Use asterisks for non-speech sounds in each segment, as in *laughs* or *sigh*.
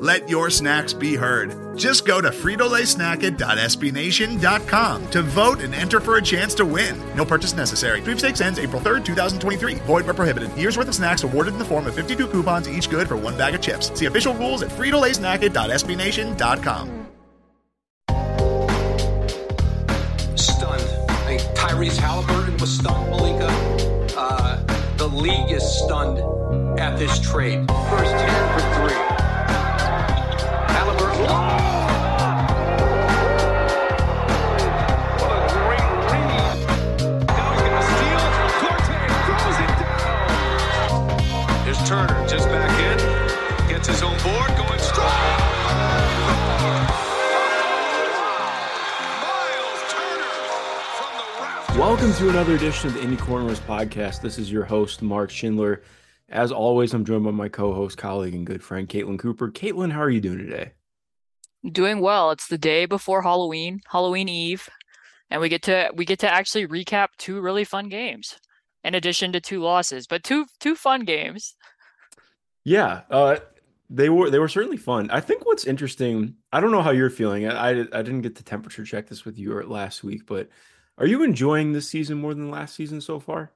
Let your snacks be heard. Just go to fritolaysnacket.sbnation.com to vote and enter for a chance to win. No purchase necessary. Sweepstakes ends April 3rd, 2023. Void where prohibited. Year's worth of snacks awarded in the form of 52 coupons, each good for one bag of chips. See official rules at fritolaysnacket.sbnation.com. stunned. I think Tyrese Halliburton was stunned, Malika. Uh, the league is stunned at this trade. First 10 for three. Turner just back in. Gets his own board going strong. Welcome to another edition of the Indy Cornrows podcast. This is your host, Mark Schindler. As always, I'm joined by my co-host, colleague, and good friend, Caitlin Cooper. Caitlin, how are you doing today? Doing well. It's the day before Halloween, Halloween Eve, and we get to we get to actually recap two really fun games, in addition to two losses, but two two fun games. Yeah, uh, they were they were certainly fun. I think what's interesting, I don't know how you're feeling. I, I I didn't get to temperature check this with you last week, but are you enjoying this season more than last season so far?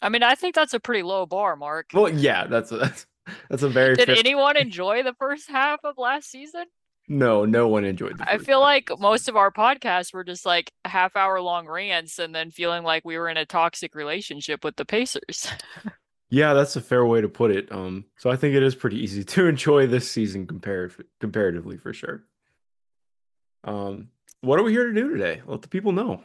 I mean, I think that's a pretty low bar, Mark. Well, yeah, that's a, that's, *laughs* that's a very Did fair- anyone enjoy the first half of last season? No, no one enjoyed. The I feel like most of our podcasts were just like half hour long rants and then feeling like we were in a toxic relationship with the Pacers. *laughs* Yeah, that's a fair way to put it. Um, so I think it is pretty easy to *laughs* enjoy this season comparative comparatively for sure. Um, what are we here to do today? Let the people know.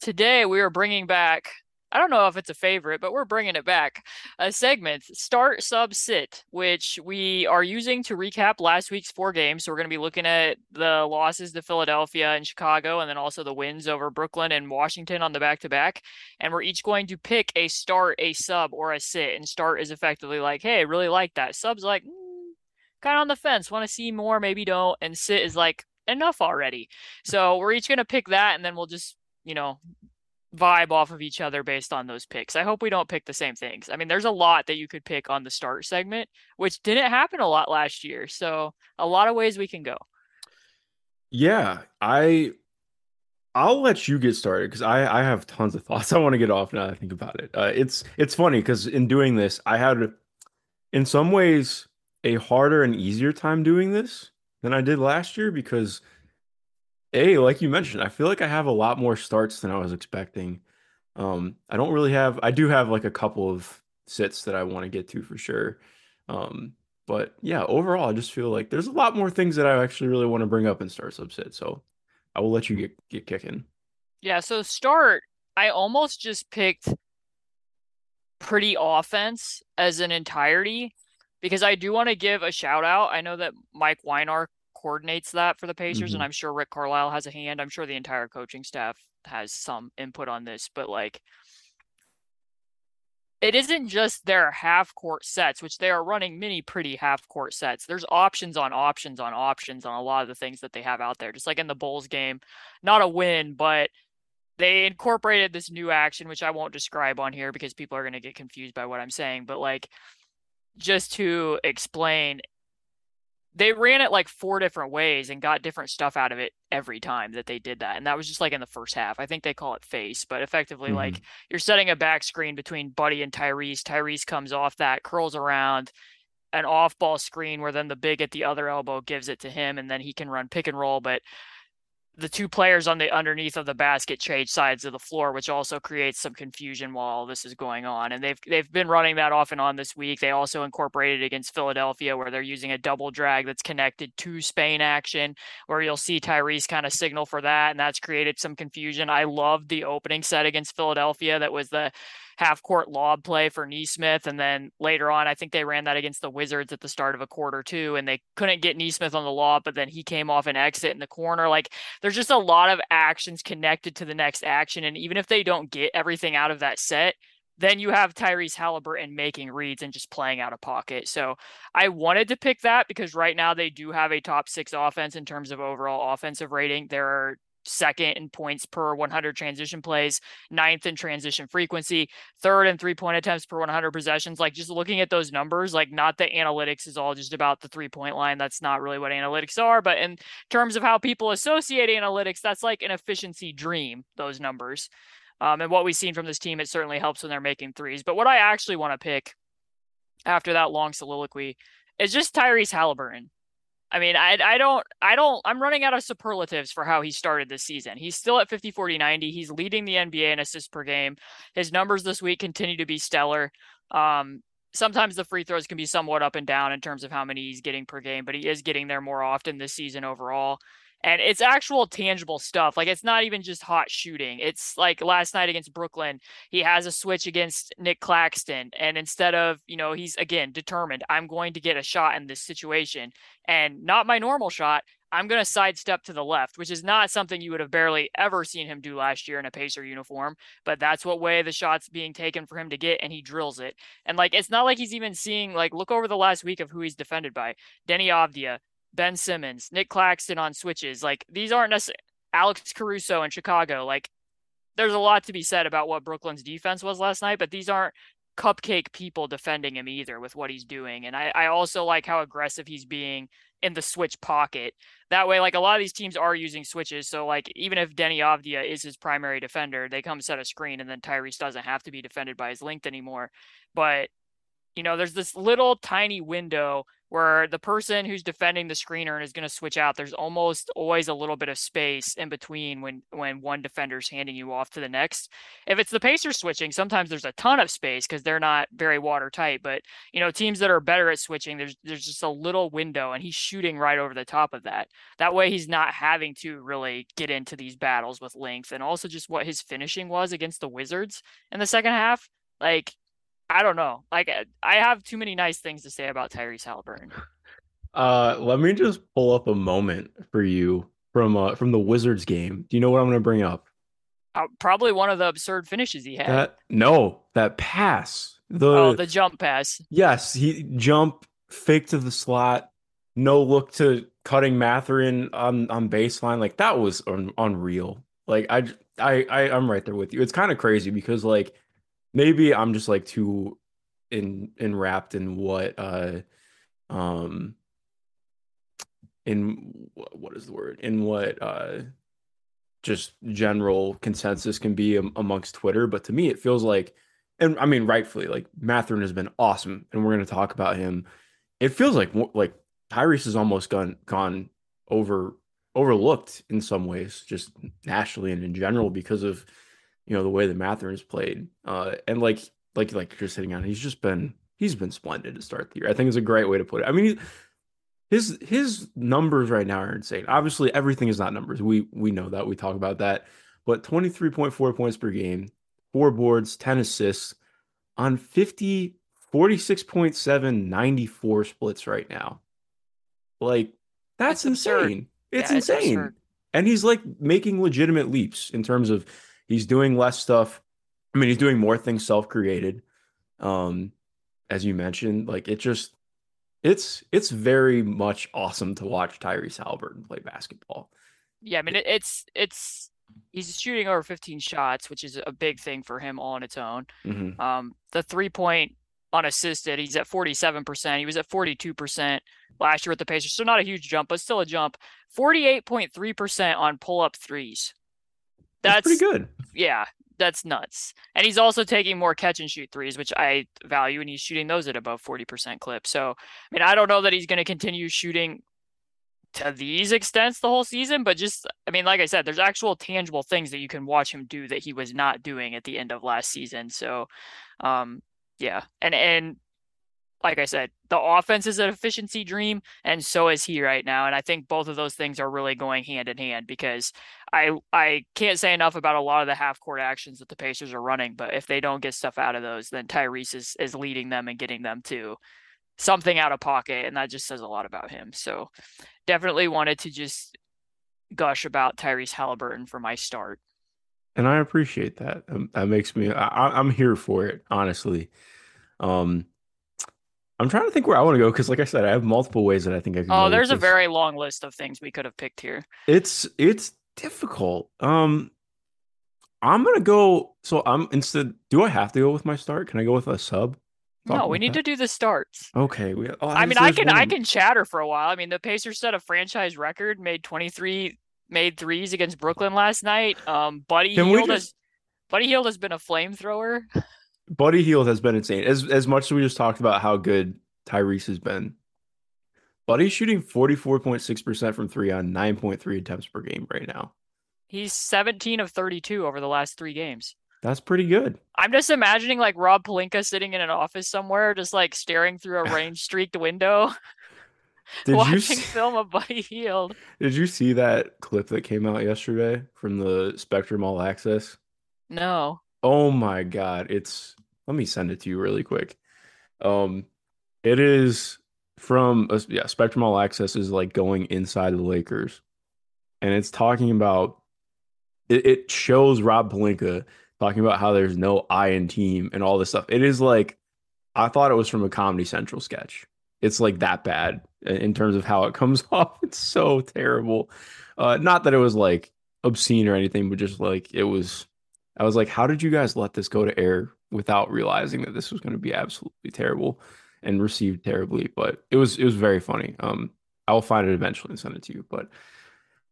Today we are bringing back, I don't know if it's a favorite, but we're bringing it back. A segment, Start Sub Sit, which we are using to recap last week's four games. So we're going to be looking at the losses to Philadelphia and Chicago, and then also the wins over Brooklyn and Washington on the back to back. And we're each going to pick a start, a sub, or a sit. And start is effectively like, hey, I really like that. Sub's like, mm, kind of on the fence, want to see more, maybe don't. And sit is like, enough already. So we're each going to pick that, and then we'll just you know, vibe off of each other based on those picks. I hope we don't pick the same things. I mean, there's a lot that you could pick on the start segment, which didn't happen a lot last year. So, a lot of ways we can go. Yeah, I I'll let you get started because I I have tons of *laughs* thoughts I want to get off now I think about it. Uh, it's it's funny because in doing this, I had in some ways a harder and easier time doing this than I did last year because a like you mentioned, I feel like I have a lot more starts than I was expecting. Um, I don't really have. I do have like a couple of sits that I want to get to for sure. Um, but yeah, overall, I just feel like there's a lot more things that I actually really want to bring up in Start Sub Sit. So I will let you get get kicking. Yeah. So, start, I almost just picked pretty offense as an entirety because I do want to give a shout out. I know that Mike Weinar coordinates that for the Pacers, Mhm. and I'm sure Rick Carlisle has a hand. I'm sure the entire coaching staff has some input on this, but like it isn't just their half court sets, which they are running many pretty half court sets. There's options on options on options on a lot of the things that they have out there. Just like in the Bulls game, not a win, but they incorporated this new action, which I won't describe on here because people are going to get confused by what I'm saying. But like, just to explain, they ran it like four different ways and got different stuff out of it every time that they did that. And that was just like in the first half. I think they call it face, but effectively, like mm-hmm. you're setting a back screen between Buddy and Tyrese. Tyrese comes off that, curls around an off ball screen where then the big at the other elbow gives it to him and then he can run pick and roll. But the two players on the underneath of the basket trade sides of the floor, which also creates some confusion while all this is going on. And they've they've been running that off and on this week. They also incorporated against Philadelphia, where they're using a double drag that's connected to Spain action, where you'll see Tyrese kind of signal for that, and that's created some confusion. I loved the opening set against Philadelphia. That was the half court lob play for Nesmith. And then later on, I think they ran that against the Wizards at the start of a quarter too, and they couldn't get Nesmith on the lob, but then he came off an exit in the corner. Like there's just a lot of actions connected to the next action. And even if they don't get everything out of that set, then you have Tyrese Halliburton making reads and just playing out of pocket. So I wanted to pick that because right now they do have a top six offense in terms of overall offensive rating. They're second in points per 100 transition plays, ninth in transition frequency, third in three point attempts per 100 possessions. Like just looking at those numbers, like not the analytics is all just about the three point line. That's not really what analytics are. But in terms of how people associate analytics, that's like an efficiency dream, those numbers. Um, and what we've seen from this team, it certainly helps when they're making threes. But what I actually want to pick after that long soliloquy is just Tyrese Halliburton. I mean, I I don't I don't I'm running out of superlatives for how he started this season. He's still at 50 40 90. He's leading the NBA in assists per game. His numbers this week continue to be stellar. Um sometimes the free throws can be somewhat up and down in terms of how many he's getting per game, but he is getting there more often this season overall and it's actual tangible stuff. Like it's not even just hot shooting. It's like last night against Brooklyn, he has a switch against Nick Claxton, and instead of you know he's again determined, I'm going to get a shot in this situation, and not my normal shot. I'm going to sidestep to the left, which is not something you would have barely ever seen him do last year in a Pacer uniform. But that's what way the shot's being taken for him to get, and he drills it. And like, it's not like he's even seeing, like, look over the last week of who he's defended by Deni Avdija, Ben Simmons, Nick Claxton on switches. Like these aren't necessarily Alex Caruso in Chicago. Like there's a lot to be said about what Brooklyn's defense was last night, but these aren't cupcake people defending him either with what he's doing. And I, I also like how aggressive he's being in the switch pocket. That way, like a lot of these teams are using switches. So like even if Deni Avdija is his primary defender, they come set a screen and then Tyrese doesn't have to be defended by his length anymore. But you know, there's this little tiny window where the person who's defending the screener and is going to switch out. There's almost always a little bit of space in between when when one defender's handing you off to the next. If it's the Pacers switching, sometimes there's a ton of space because they're not very watertight. But you know, teams that are better at switching, there's there's just a little window, and he's shooting right over the top of that. That way, he's not having to really get into these battles with length, and also just what his finishing was against the Wizards in the second half. Like I don't know. Like I have too many nice things to say about Tyrese Halliburton. *laughs* Uh, let me just pull up a moment for you from uh from the Wizards game. Do you know what I'm going to bring up? Uh, probably one of the absurd finishes he had. That no, that pass. The oh, the jump pass. Yes, he jump fake to the slot, no look to cutting Mathurin on on baseline. Like that was un- unreal. Like I I I I'm right there with you. It's kind of crazy because like maybe I'm just like too in enwrapped in what uh um in what is the word in what uh just general consensus can be amongst Twitter, but to me it feels like and I mean rightfully like Mathurin has been awesome and we're going to talk about him. It feels like like Tyrese has almost gone gone over overlooked in some ways just nationally and in general because of you know the way that Mathurin's played, uh, and like like like you're sitting on, he's just been he's been splendid to start the year. I think it's a great way to put it. I mean, his his numbers right now are insane. Obviously, everything is not numbers. We we know that we talk about that, but 23.4 points per game, four boards, 10 assists on 50 46.7 94 splits right now. Like that's, that's insane. It's yeah, insane. It's and he's like making legitimate leaps in terms of he's doing less stuff. I mean, he's doing more things self-created. Um, as you mentioned, like it just it's it's very much awesome to watch Tyrese Halliburton play basketball. Yeah, I mean it, it's it's he's shooting over 15 shots, which is a big thing for him all on its own. Mm-hmm. Um, the three point unassisted, he's at 47%. He was at 42% last year with the Pacers, so not a huge jump, but still a jump. 48.3% on pull up threes. That's, that's pretty good. Yeah, that's nuts. And he's also taking more catch and shoot threes, which I value, and he's shooting those at above 40% clip. So, I mean, I don't know that he's going to continue shooting to these extents the whole season, but just, I mean, like I said, there's actual tangible things that you can watch him do that he was not doing at the end of last season. So, um, yeah. And, and, like I said, the offense is an efficiency dream, and so is he right now. And I think both of those things are really going hand in hand because I I can't say enough about a lot of the half court actions that the Pacers are running. But if they don't get stuff out of those, then Tyrese is is leading them and getting them to something out of pocket, and that just says a lot about him. So definitely wanted to just gush about Tyrese Halliburton for my start. And I appreciate that. Um, that makes me I, I'm here for it, honestly. Um, I'm trying to think where I want to go because, like I said, I have multiple ways that I think I can. Go. Oh, there's a very long list of things we could have picked here. It's it's difficult. Um, I'm gonna go. So I'm instead. Do I have to go with my start? Can I go with a sub? no, we need that? to do the starts. Okay. We, oh, I mean, I can one. I can chatter for a while. I mean, the Pacers set a franchise record, made 23 made threes against Brooklyn last night. Um, Buddy Hield just... has Buddy Hield has been a flamethrower. *laughs* Buddy Hield has been insane. As as much as we just talked about how good Tyrese has been. Buddy's shooting 44.6% from three on 9.3 attempts per game right now. He's 17 of 32 over the last three games. That's pretty good. I'm just imagining like Rob Pelinka sitting in an office somewhere, just like staring through a *laughs* rain streaked window, *laughs* Did watching you *laughs* see... film of Buddy Hield. Did you see that clip that came out yesterday from the Spectrum All Access? No. Oh my god, it's let me send it to you really quick. Um it is from yeah, Spectrum All Access is like going inside the Lakers. And it's talking about it, it shows Rob Pelinka talking about how there's no I in team and all this stuff. It is like I thought it was from a Comedy Central sketch. It's like that bad in terms of how it comes *laughs* off. It's so terrible. Uh, not that it was like obscene or anything, but just like it was I was like, how did you guys let this go to air without realizing that this was going to be absolutely terrible and received terribly? But it was it was very funny. Um, I will find it eventually and send it to you. But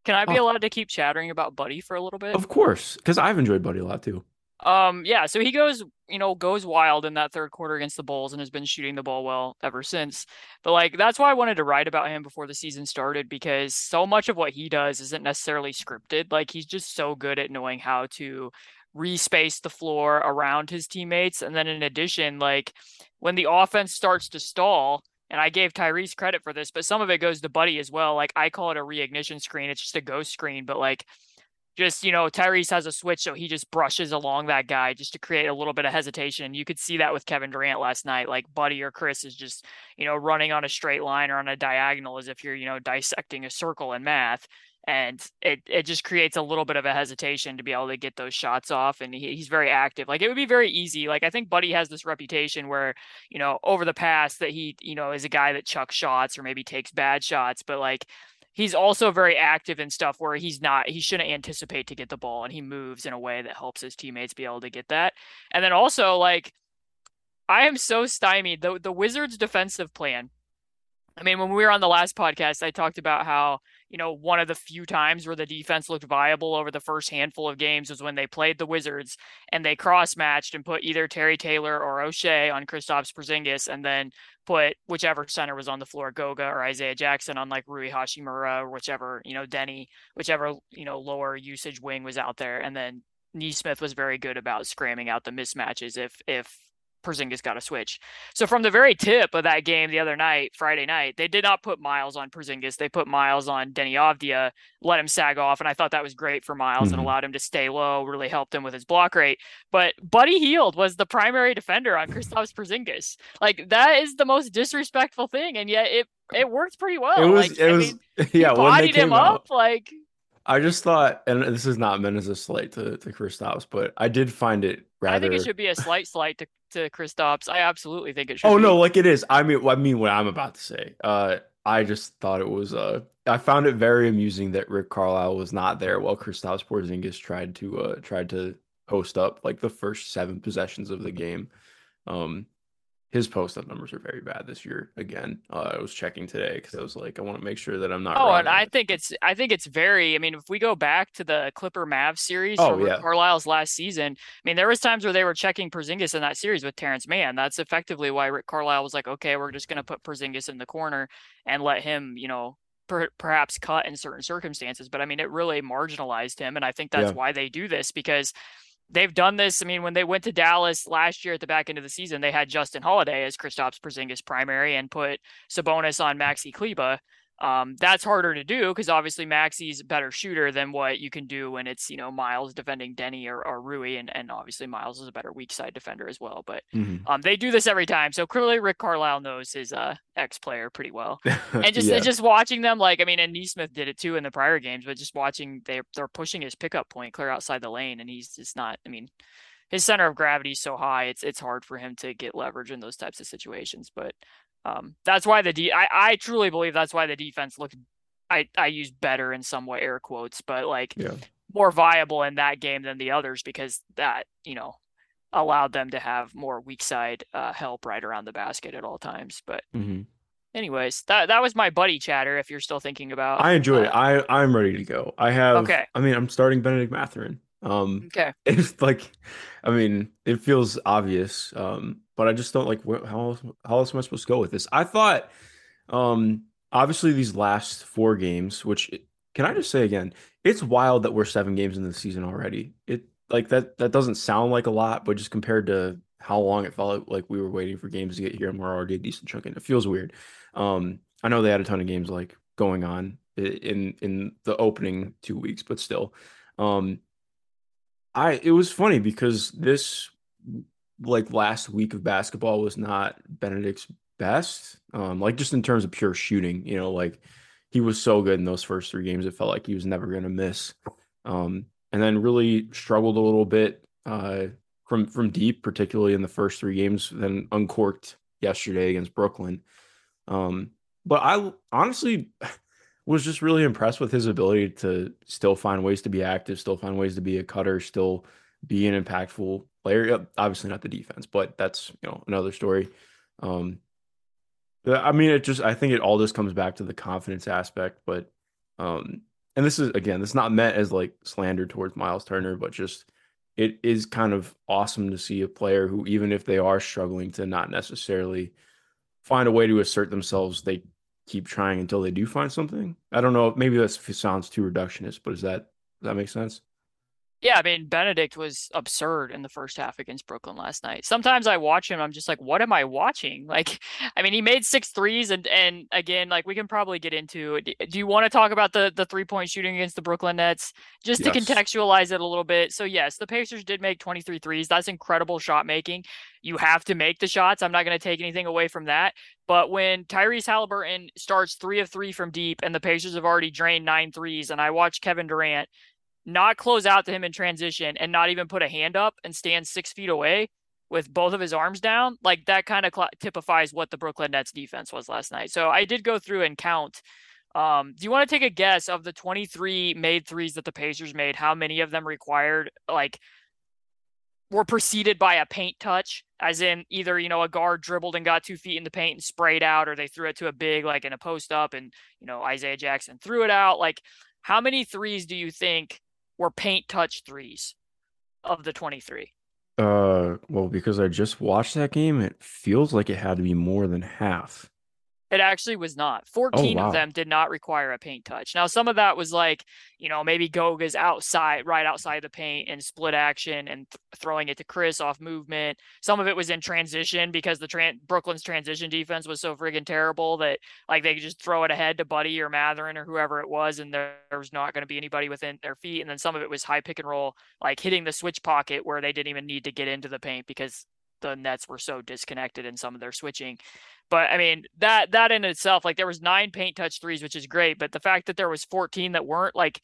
can I be uh, allowed to keep chattering about Buddy for a little bit? Of course, because I've enjoyed Buddy a lot too. Um, yeah, so he goes, you know, goes wild in that third quarter against the Bulls and has been shooting the ball well ever since. But like that's why I wanted to write about him before the season started because so much of what he does isn't necessarily scripted. Like he's just so good at knowing how to respace the floor around his teammates. And then in addition, like when the offense starts to stall, and I gave Tyrese credit for this, but some of it goes to Buddy as well. Like I call it a reignition screen. It's just a ghost screen, but like just, you know, Tyrese has a switch, so he just brushes along that guy just to create a little bit of hesitation. You could see that with Kevin Durant last night. Like Buddy or Chris is just, you know, running on a straight line or on a diagonal as if you're, you know, dissecting a circle in math and it it just creates a little bit of a hesitation to be able to get those shots off and he, he's very active. Like it would be very easy. Like i think buddy has this reputation where you know over the past that he you know is a guy that chucks shots or maybe takes bad shots but like he's also very active in stuff where he's not he shouldn't anticipate to get the ball and he moves in a way that helps his teammates be able to get that. And then also like i am so stymied. The the wizards defensive plan I mean, when we were on the last podcast, I talked about how, you know, one of the few times where the defense looked viable over the first handful of games was when they played the Wizards and they cross matched and put either Terry Taylor or Oshae on Kristaps Porzingis and then put whichever center was on the floor, Goga or Isaiah Jackson on like Rui Hachimura or whichever, you know, Deni, whichever, you know, lower usage wing was out there. And then Nesmith was very good about scramming out the mismatches if if Porzingis got a switch. So from the very tip of that game the other night, Friday night, they did not put Miles on Porzingis. They put Miles on Deni Avdija, let him sag off, and I thought that was great for Miles mm-hmm. and allowed him to stay low, really helped him with his block rate. But Buddy Hield was the primary defender on Kristaps Porzingis. Like that is the most disrespectful thing, and yet it it worked pretty well. It was like, it I was mean, *laughs* yeah, bodied him out. up like I just thought, and this is not meant as a slight to, to Kristaps, but I did find it rather. I think it should be a slight slight to, to Kristaps. I absolutely think it should. Oh be. no, like it is. I mean, I mean what I'm about to say. Uh, I just thought it was. Uh, I found it very amusing that Rick Carlisle was not there while Chris Kristaps Porzingis tried to uh tried to post up like the first seven possessions of the game. Um, his post up numbers are very bad this year. Again, uh, I was checking today because I was like, I want to make sure that I'm not. Oh, and I think it's I think it's very. I mean, if we go back to the Clipper Mavs series oh, yeah. Carlisle's last season, I mean, there was times where they were checking Porzingis in that series with Terrence Mann. That's effectively why Rick Carlisle was like, okay, we're just going to put Porzingis in the corner and let him, you know, per, perhaps cut in certain circumstances. But I mean, it really marginalized him, and I think that's yeah. why they do this because they've done this. I mean, when they went to Dallas last year at the back end of the season, they had Justin Holiday as Kristaps Porzingis primary and put Sabonis on Maxi Kleber. Um, that's harder to do because obviously Maxi's a better shooter than what you can do when it's you know Miles defending Deni or, or Rui, and, and obviously Miles is a better weak side defender as well. But mm-hmm. um, they do this every time, so clearly Rick Carlisle knows his uh, ex player pretty well, and *laughs* just yeah. just watching them like I mean, and Nesmith did it too in the prior games, but just watching they they're pushing his pickup point clear outside the lane, and he's just not. I mean, his center of gravity is so high, it's it's hard for him to get leverage in those types of situations. But um, that's why the D. I, I truly believe that's why the defense looked. I I use better in some way air quotes, but like yeah. more viable in that game than the others because that you know allowed them to have more weak side uh, help right around the basket at all times. But mm-hmm. anyways, that that was my buddy chatter. If you're still thinking about, I enjoyed uh, it. I I'm ready to go. I have. Okay. I mean, I'm starting Bennedict Mathurin. Um, okay. *laughs* It's like, I mean, it feels obvious. Um, but I just don't like how else, how else am I supposed to go with this? I thought, um, obviously these last four games, which can I just say again, it's wild that we're seven games in the season already. It like that that doesn't sound like a lot, but just compared to how long it felt like we were waiting for games to get here and we're already a decent chunk in, it feels weird. Um, I know they had a ton of games like going on in in the opening two weeks, but still, um, I it was funny because this like last week of basketball was not Bennedict's best. Um, like just in terms of pure shooting, you know, like he was so good in those first three games, it felt like he was never gonna miss. Um, and then really struggled a little bit uh, from from deep, particularly in the first three games. Then uncorked yesterday against Brooklyn. Um, but I honestly was just really impressed with his ability to still find ways to be active, still find ways to be a cutter, still be an impactful player. Obviously not the defense, but that's you know another story. Um, I mean, it just I think it all just comes back to the confidence aspect. But um, and this is again, this is not meant as like slander towards Miles Turner, but just it is kind of awesome to see a player who, even if they are struggling to not necessarily find a way to assert themselves, they keep trying until they do find something. I don't know. Maybe that sounds too reductionist, but is that does that make sense? Yeah, I mean Bennedict was absurd in the first half against Brooklyn last night. Sometimes I watch him, I'm just like, what am I watching? *laughs* Like, I mean, he made six threes, and and again, like we can probably get into. Do you want to talk about the the three point shooting against the Brooklyn Nets just yes. to contextualize it a little bit? So yes, the Pacers did make 23 threes. That's incredible shot making. You have to make the shots. I'm not going to take anything away from that. But when Tyrese Halliburton starts three of three from deep, and the Pacers have already drained nine threes, and I watch Kevin Durant not close out to him in transition and not even put a hand up and stand six feet away with both of his arms down, like that kind of cl- typifies what the Brooklyn Nets defense was last night. So I did go through and count. Um, do you want to take a guess of the 23 made threes that the Pacers made? How many of them required like were preceded by a paint touch, as in either you know a guard dribbled and got two feet in the paint and sprayed out, or they threw it to a big like in a post up and you know Isaiah Jackson threw it out. Like, how many threes do you think were paint touch threes of the 23? Uh, well, because I just watched that game, it feels like it had to be more than half. It actually was not. 14 oh, wow. of them did not require a paint touch. Now, some of that was like, you know, maybe Goga's outside, right outside the paint and split action and th- throwing it to Chris off movement. Some of it was in transition because the tran- Brooklyn's transition defense was so friggin' terrible that like they could just throw it ahead to Buddy or Mathurin or whoever it was, and there, there was not going to be anybody within their feet. And then some of it was high pick and roll, like hitting the switch pocket where they didn't even need to get into the paint because the Nets were so disconnected in some of their switching. But I mean that that in itself, like there was nine paint touch threes, which is great. But the fact that there was 14 that weren't like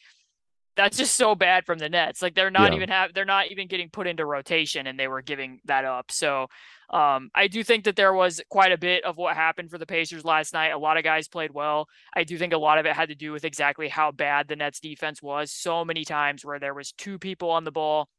that's just so bad from the Nets. Like they're not yeah. even have they're not even getting put into rotation and they were giving that up. So um, I do think that there was quite a bit of what happened for the Pacers last night. A lot of guys played well. I do think a lot of it had to do with exactly how bad the Nets defense was. So many times where there was two people on the ball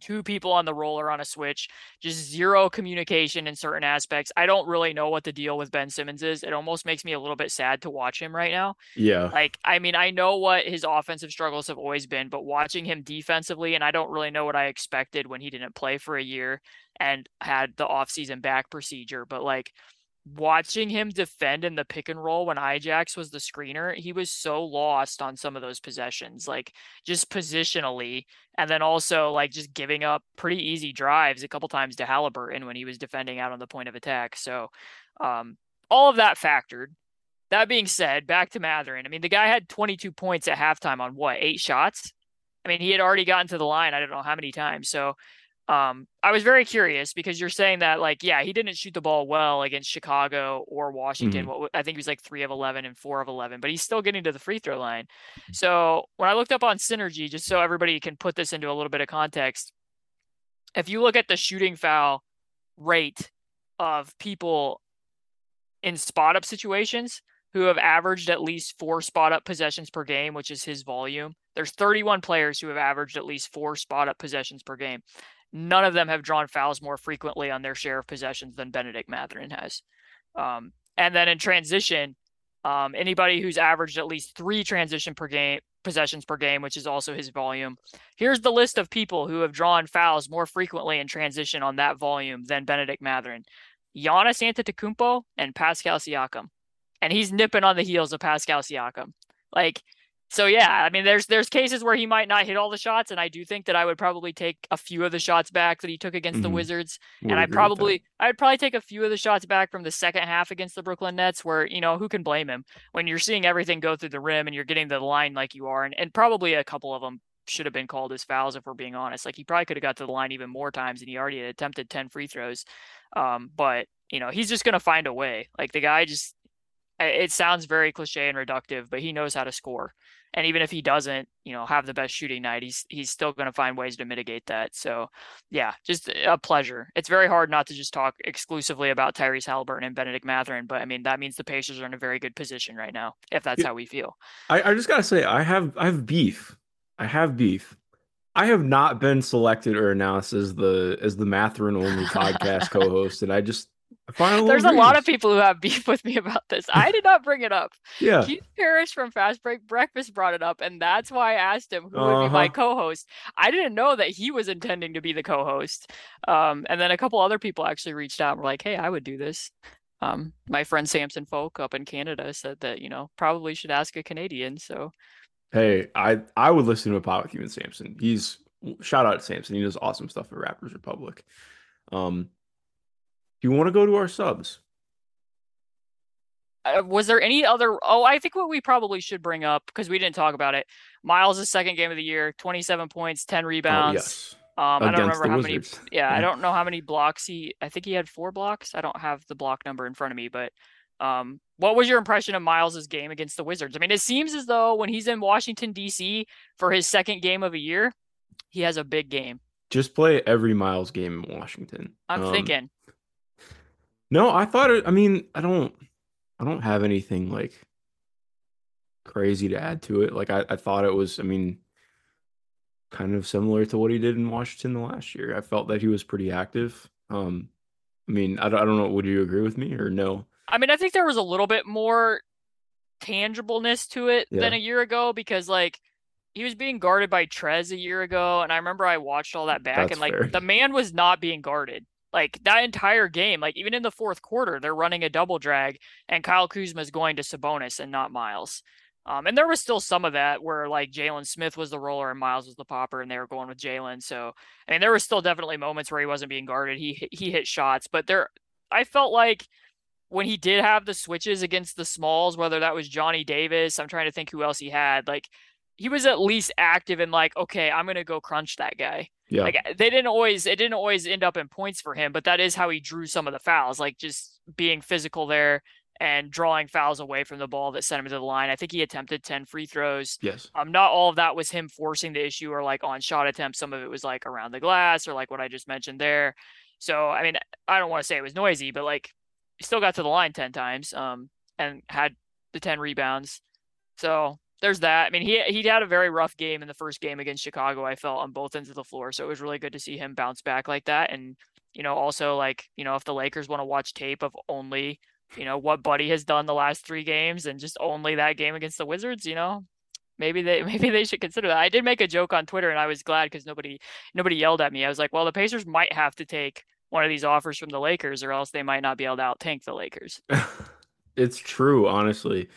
two people on the roller on a switch, just zero communication in certain aspects. I don't really know what the deal with Ben Simmons is. It almost makes me a little bit sad to watch him right now. Yeah. Like, I mean, I know what his offensive struggles have always been, but watching him defensively, and I don't really know what I expected when he didn't play for a year and had the offseason back procedure, but like, watching him defend in the pick and roll when Ijax was the screener, he was so lost on some of those possessions, like just positionally, and then also like just giving up pretty easy drives a couple times to Halliburton when he was defending out on the point of attack. So, um, all of that factored. That being said, back to Mathurin. I mean, the guy had 22 points at halftime on what, eight shots? I mean, he had already gotten to the line, I don't know how many times. So um, I was very curious because you're saying that, like, yeah, he didn't shoot the ball well against Chicago or Washington. Mm-hmm. What I think he was like three of 11 and four of 11, but he's still getting to the free throw line. Mm-hmm. So when I looked up on Synergy, just so everybody can put this into a little bit of context, if you look at the shooting foul rate of people in spot up situations, who have averaged at least four spot up possessions per game, which is his volume. There's 31 players who have averaged at least four spot up possessions per game. None of them have drawn fouls more frequently on their share of possessions than Bennedict Mathurin has. Um, and then in transition, um, anybody who's averaged at least three transition per game possessions per game, which is also his volume. Here's the list of people who have drawn fouls more frequently in transition on that volume than Bennedict Mathurin. Giannis Antetokounmpo and Pascal Siakam and he's nipping on the heels of Pascal Siakam. Like, so yeah, I mean, there's there's cases where he might not hit all the shots, and I do think that I would probably take a few of the shots back that he took against mm-hmm. the Wizards, we'll and I probably I'd probably take a few of the shots back from the second half against the Brooklyn Nets, where you know who can blame him when you're seeing everything go through the rim and you're getting the line like you are, and and probably a couple of them should have been called as fouls if we're being honest. Like he probably could have got to the line even more times, and he already had attempted ten free throws, um, but you know he's just gonna find a way. Like the guy just it sounds very cliche and reductive, but he knows how to score. And even if he doesn't, you know, have the best shooting night, he's he's still going to find ways to mitigate that. So, yeah, just a pleasure. It's very hard not to just talk exclusively about Tyrese Halliburton and Bennedict Mathurin, but I mean that means the Pacers are in a very good position right now, if that's yeah. how we feel. I, I just gotta say, I have I have beef. I have beef. I have not been selected or announced as the as the Mathurin only *laughs* podcast co-host, and I just there's a lot of people who have beef with me about this. I did not bring it up. yeah. Keith Parrish from Fast Break Breakfast brought it up, and that's why I asked him who uh-huh. would be my uh-huh. co-host. I didn't know that he was intending to be the co-host. Um, and then a couple other people actually reached out and were like, "Hey, I would do this." Um, my friend Samson Folk up in Canada said that you know probably should ask a Canadian. So, hey, I I would listen to a pod with you and Samson. He's shout out to Samson. He does awesome stuff for Raptors Republic. Um, you want to go to our subs? Uh, was there any other? Oh, I think what we probably should bring up because we didn't talk about it. Miles' second game of the year, 27 points, 10 rebounds. Oh, yes. Um, I don't remember how Wizards. many. *laughs* Yeah, yeah, I don't know how many blocks he. I think he had four blocks. I don't have the block number in front of me, but um, what was your impression of Miles's game against the Wizards? I mean, it seems as though when he's in Washington D.C. for his second game of a year, he has a big game. Just play every Miles game in Washington. I'm um, thinking. No, I thought it. I mean, I don't. I don't have anything like crazy to add to it. Like I, I thought it was. I mean, kind of similar to what he did in Washington the last year. I felt that he was pretty active. Um, I mean, I, I don't know. Would you agree with me or no? I mean, I think there was a little bit more tangibleness to it yeah. than a year ago because like he was being guarded by Trez a year ago, and I remember I watched all that back, That's and like fair. the man was not being guarded. Like that entire game, like even in the fourth quarter, they're running a double drag, and Kyle Kuzma is going to Sabonis and not Miles. Um, and there was still some of that where like Jalen Smith was the roller and Miles was the popper, and they were going with Jalen. So I mean, there was still definitely moments where he wasn't being guarded. He he hit shots, but there, I felt like when he did have the switches against the smalls, whether that was Johnny Davis, I'm trying to think who else he had. Like he was at least active and like, okay, I'm gonna go crunch that guy. Yeah. Like they didn't always it didn't always end up in points for him, but that is how he drew some of the fouls, like just being physical there and drawing fouls away from the ball that sent him to the line. I think he attempted 10 free throws. Yes. Um not all of that was him forcing the issue or like on shot attempts. Some of it was like around the glass or like what I just mentioned there. So I mean, I don't want to say it was noisy, but like he still got to the line 10 times um and had the 10 rebounds. So there's that. I mean, he he had a very rough game in the first game against Chicago. I felt on both ends of the floor, so it was really good to see him bounce back like that. And you know, also like you know, if the Lakers want to watch tape of only you know what Buddy has done the last three games and just only that game against the Wizards, you know, maybe they *laughs* maybe they should consider that. I did make a joke on Twitter, and I was glad because nobody nobody yelled at me. I was like, well, the Pacers might have to take one of these offers from the Lakers, or else they might not be able to out tank the Lakers. *laughs* it's true, honestly.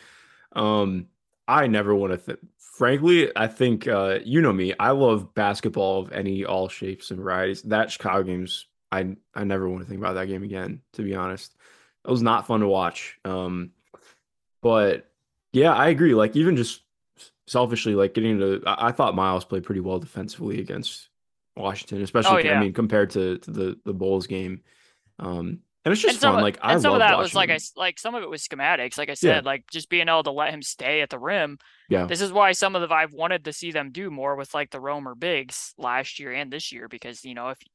Um, I never want to. Th- frankly, I think uh, you know me. I love basketball of any all shapes and varieties. That Chicago game's I I never want to think about that game again. To be honest, it was not fun to watch. Um, but yeah, I agree. Like even just selfishly, like getting to, I, I thought Miles played pretty well defensively against Washington, especially oh, yeah. I mean compared to to the the Bulls game. Um, and it's just and fun. Some, like I some of that was like I like some of it was schematics. Like I said, yeah. like just being able to let him stay at the rim. Yeah. This is why some of the I've wanted to see them do more with like the Romer bigs last year and this year because you know if you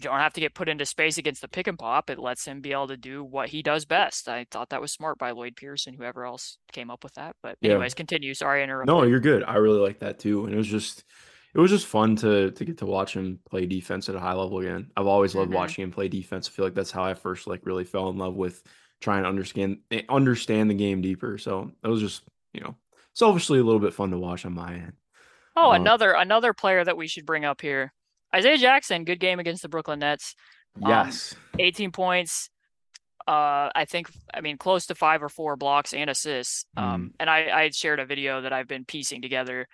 don't have to get put into space against the pick and pop, it lets him be able to do what he does best. I thought that was smart by Lloyd Pierce and whoever else came up with that. But anyways, yeah. continue. Sorry, I interrupted. No, you're good. I really like that too, and it was just it was just fun to to get to watch him play defense at a high level again. I've always loved mm-hmm. watching him play defense. I feel like that's how I first like really fell in love with trying to understand eh, understand the game deeper. So it was just you know selfishly a little bit fun to watch on my end. Oh, uh, another another player that we should bring up here, Isaiah Jackson. Good game against the Brooklyn Nets. Um, yes, um, 18 points. Uh, I think I mean close to five or four blocks and assists. Um, mm. and I I shared a video that I've been piecing together.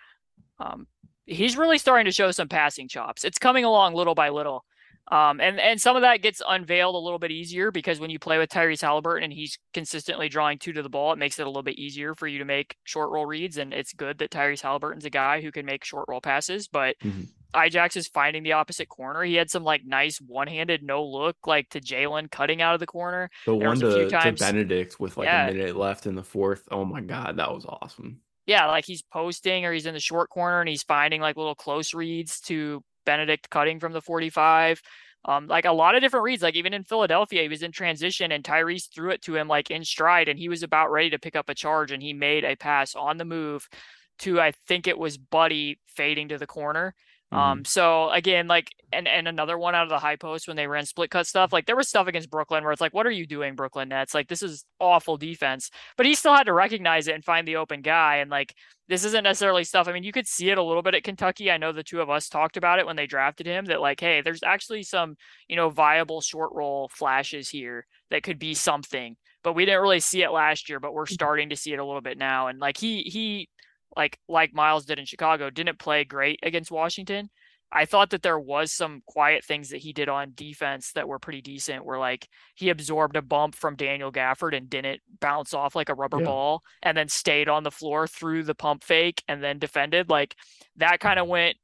Um, he's really starting to show some passing chops. It's coming along little by little. Um, and and some of that gets unveiled a little bit easier because when you play with Tyrese Halliburton and he's consistently drawing two to the ball, it makes it a little bit easier for you to make short roll reads. And it's good that Tyrese Halliburton's a guy who can make short roll passes. But mm-hmm. Ijax is finding the opposite corner. He had some like nice one handed no look like to Jalen cutting out of the corner. The there one to, to, Bennedict with like yeah. a minute left in the fourth. Oh my god, that was awesome yeah, like he's posting or he's in the short corner and he's finding like little close reads to Bennedict cutting from the 45. Um, like a lot of different reads, like even in Philadelphia, he was in transition and Tyrese threw it to him like in stride and he was about ready to pick up a charge and he made a pass on the move to I think it was Buddy fading to the corner. Mm-hmm. Um, so again, like, and and another one out of the high post when they ran split cut stuff. Like there was stuff against Brooklyn where it's like, what are you doing, Brooklyn Nets? Like this is awful defense. But he still had to recognize it and find the open guy. And like this isn't necessarily stuff. I mean, you could see it a little bit at Kentucky. I know the two of us talked about it when they drafted him. That like, hey, there's actually some you know viable short roll flashes here that could be something. But we didn't really see it last year. But we're mm-hmm. starting to see it a little bit now. And like he he like like Miles did in Chicago, didn't play great against Washington. I thought that there was some quiet things that he did on defense that were pretty decent. Where like he absorbed a bump from Daniel Gafford and didn't bounce off like a rubber yeah. ball, and then stayed on the floor through the pump fake and then defended. Like that kind of went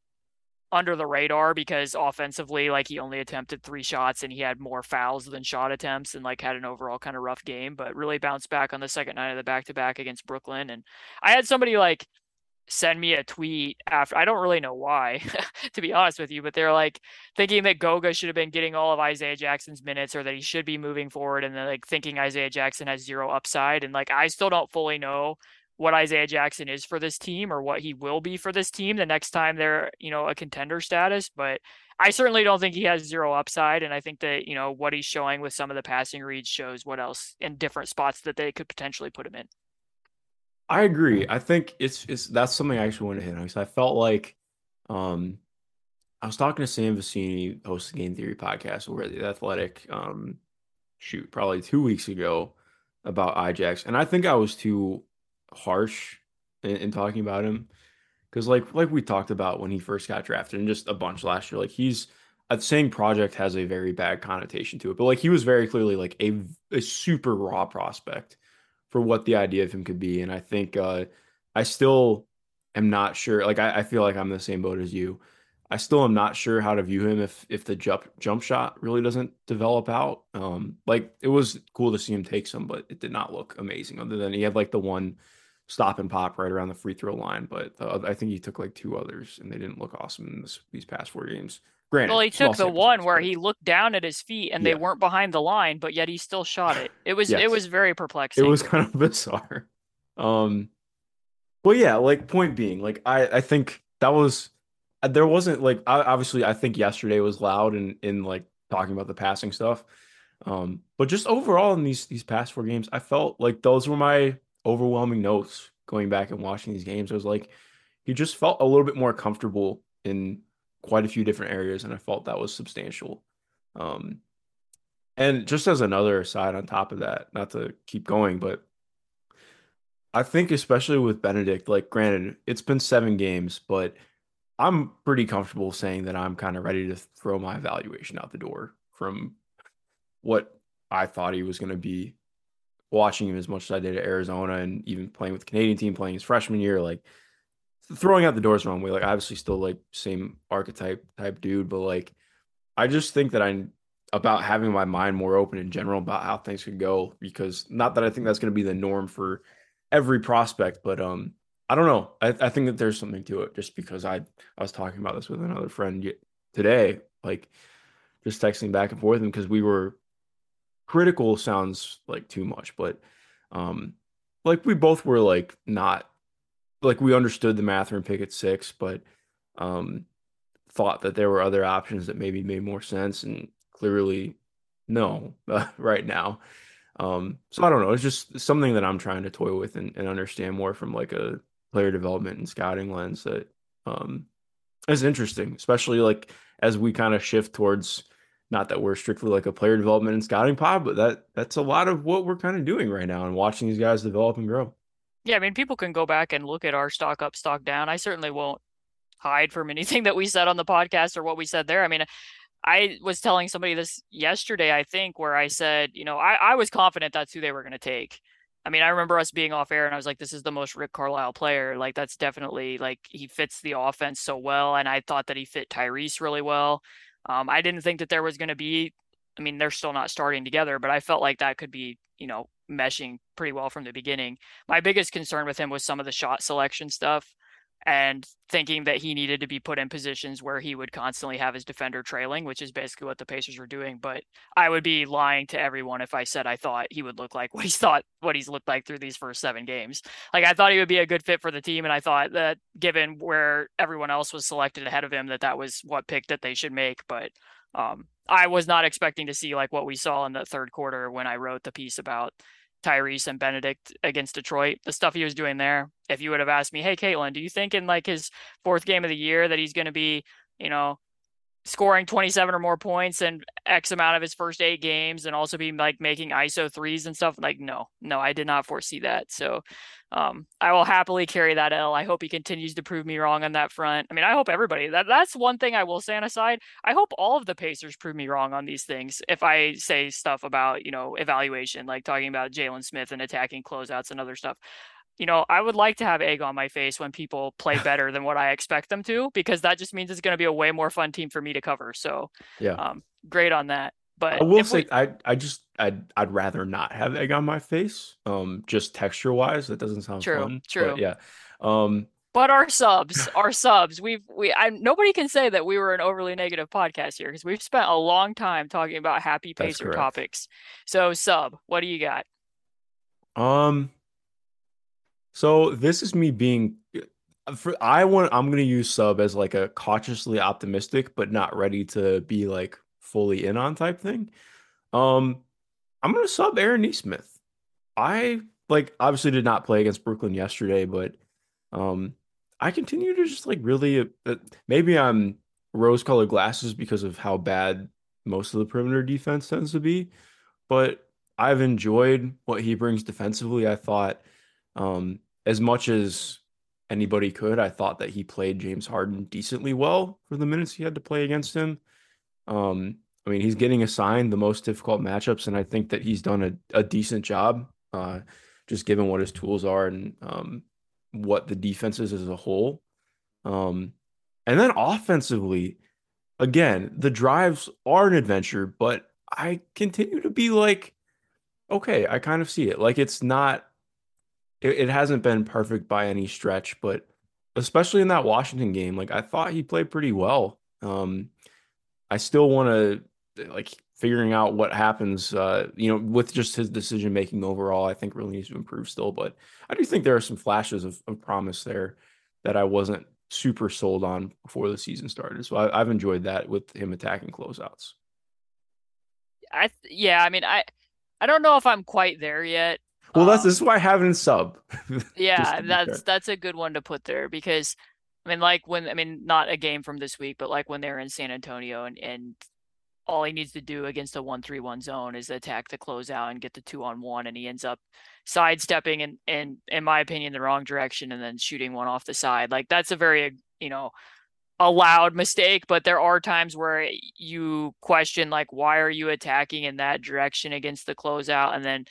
under the radar because offensively, like he only attempted three shots and he had more fouls than shot attempts and like had an overall kind of rough game, but really bounced back on the second night of the back to back against Brooklyn. And I had somebody like send me a tweet after I don't really know why, *laughs* to be honest with you, but they're like thinking that Goga should have been getting all of Isaiah Jackson's minutes or that he should be moving forward and then like thinking Isaiah Jackson has zero upside. And like I still don't fully know what Isaiah Jackson is for this team or what he will be for this team the next time they're, you know, a contender status. But I certainly don't think he has zero upside. And I think that, you know, what he's showing with some of the passing reads shows what else in different spots that they could potentially put him in. I agree. I think it's it's that's something I actually want to hit on because I felt like um I was talking to Sam Vecenie, host the Game Theory podcast over at the Athletic, um, shoot, probably two weeks ago about Ijax, and I think I was too harsh in, in talking about him because, like, like we talked about when he first got drafted, and just a bunch last year, like he's uh, saying project has a very bad connotation to it, but like he was very clearly like a a super raw prospect for what the idea of him could be. And I think uh, I still am not sure. Like I, I feel like I'm the same boat as you. I still am not sure how to view him if if the jump jump shot really doesn't develop out. Um, like it was cool to see him take some, but it did not look amazing. Other than he had like the one stop and pop right around the free throw line, but uh, I think he took like two others and they didn't look awesome in this, these past four games. Granted, well, he took the one where he looked down at his feet and yeah. they weren't behind the line, but yet he still shot it. It was yes. it was very perplexing. It was *laughs* kind of bizarre. Um, but yeah, like point being, like I I think that was uh, there wasn't like obviously I think yesterday was loud in in like talking about the passing stuff. Um, but just overall in these these past four games, I felt like those were my overwhelming notes going back and watching these games. I was like, he just felt a little bit more comfortable in quite a few different areas, and I felt that was substantial. Um, and just as another side on top of that, not to keep going, but I think especially with Bennedict, like granted, it's been seven games, but I'm pretty comfortable saying that I'm kind of ready to throw my evaluation out the door from what I thought he was going to be watching him as much as I did at Arizona and even playing with the Canadian team, playing his freshman year, like throwing out the doors wrong way. Like obviously still like same archetype type dude, but like I just think that I'm about having my mind more open in general about how things could go because not that I think that's going to be the norm for every prospect, but um I don't know. I, I think that there's something to it just because I I was talking about this with another friend today, like just texting back and forth and because we were critical sounds like too much, but um like we both were like not like we understood the Mathurin pick at six, but um thought that there were other options that maybe made more sense and clearly no uh, *laughs* right now. Um, so I don't know. It's just something that I'm trying to toy with and, and understand more from like a player development and scouting lens that um, is interesting, especially like as we kind of shift towards not that we're strictly like a player development and scouting pod, but that that's a lot of what we're kind of doing right now and watching these guys develop and grow. Yeah, I mean, people can go back and look at our stock up, stock down. I certainly won't hide from *laughs* anything that we said on the podcast or what we said there. I mean, I was telling somebody this yesterday, I think, where I said, you know, I, I was confident that's who they were going to take. I mean, I remember us being off air and I was like, this is the most Rick Carlisle player. Like, that's definitely like he fits the offense so well. And I thought that he fit Tyrese really well. Um, I didn't think that there was going to be, I mean, they're still not starting together, but I felt like that could be, you know, meshing pretty well from the beginning. My biggest concern with him was some of the shot selection stuff and thinking that he needed to be put in positions where he would constantly have his defender trailing, which is basically what the Pacers were doing. But I would be lying to everyone if I said I thought he would look like what he's thought what he's looked like through these first seven games. Like I thought he would be a good fit for the team, and I thought that given where everyone else was selected ahead of him, that that was what pick that they should make. But um, I was not expecting to see like what we saw in the third quarter when I wrote the piece about Tyrese and Bennedict against Detroit, the stuff he was doing there. If you would have asked me, hey, Caitlin, do you think in like his fourth game of the year that he's going to be, you know, scoring 27 or more points in X amount of his first eight games and also be like making ISO threes and stuff. Like, no, no, I did not foresee that. So um, I will happily carry that L. I hope he continues to prove me wrong on that front. I mean, I hope everybody that that's one thing I will say on a side. I hope all of the Pacers prove me wrong on these things. If I say stuff about, you know, evaluation, like talking about Jalen Smith and attacking closeouts and other stuff you know, I would like to have egg on my face when people play *laughs* better than what I expect them to, because that just means it's going to be a way more fun team for me to cover. So, yeah, um, great on that. But I will say, we... I I just I'd I'd rather not have egg on my face. Um, just texture wise, that doesn't sound true. Fun, true. yeah. Um, but our subs, our subs, we've we I nobody can say that we were an overly negative podcast here because we've spent a long time talking about happy pacer topics. So sub, what do you got? Um, so this is me being for I want I'm gonna use sub as like a cautiously optimistic, but not ready to be like fully in on type thing. Um, I'm gonna sub Aaron Nesmith. I like obviously did not play against Brooklyn yesterday, but um, I continue to just like really uh, maybe I'm rose colored glasses because of how bad most of the perimeter defense tends to be, but I've enjoyed what he brings defensively. I thought um, as much as anybody could, I thought that he played James Harden decently well for the minutes he had to play against him. Um, I mean, he's getting assigned the most difficult matchups, and I think that he's done a, a decent job, uh, just given what his tools are and um, what the defense is as a whole. Um, and then offensively, again, the drives are an adventure, but I continue to be like, okay, I kind of see it. Like it's not it, it hasn't been perfect by any stretch, but especially in that Washington game, like I thought he played pretty well. Um, I still want to like figuring out what happens, uh, you know, with just his decision making overall. I think really needs to improve still, but I do think there are some flashes of, of promise there that I wasn't super sold on before the season started. So I, have enjoyed that with him attacking closeouts. I yeah, I mean, I I don't know if I'm quite there yet. Well, that's um, this is why I have it in sub. *laughs* yeah, that's that's a good one to put there because I mean, like when I mean, not a game from this week, but like when they're in San Antonio and and all he needs to do against a one-three-one zone is attack the closeout and get the two-on-one, and he ends up sidestepping and, and in my opinion, the wrong direction, and then shooting one off the side. Like that's a very you know allowed mistake, but there are times where you question like why are you attacking in that direction against the closeout, and then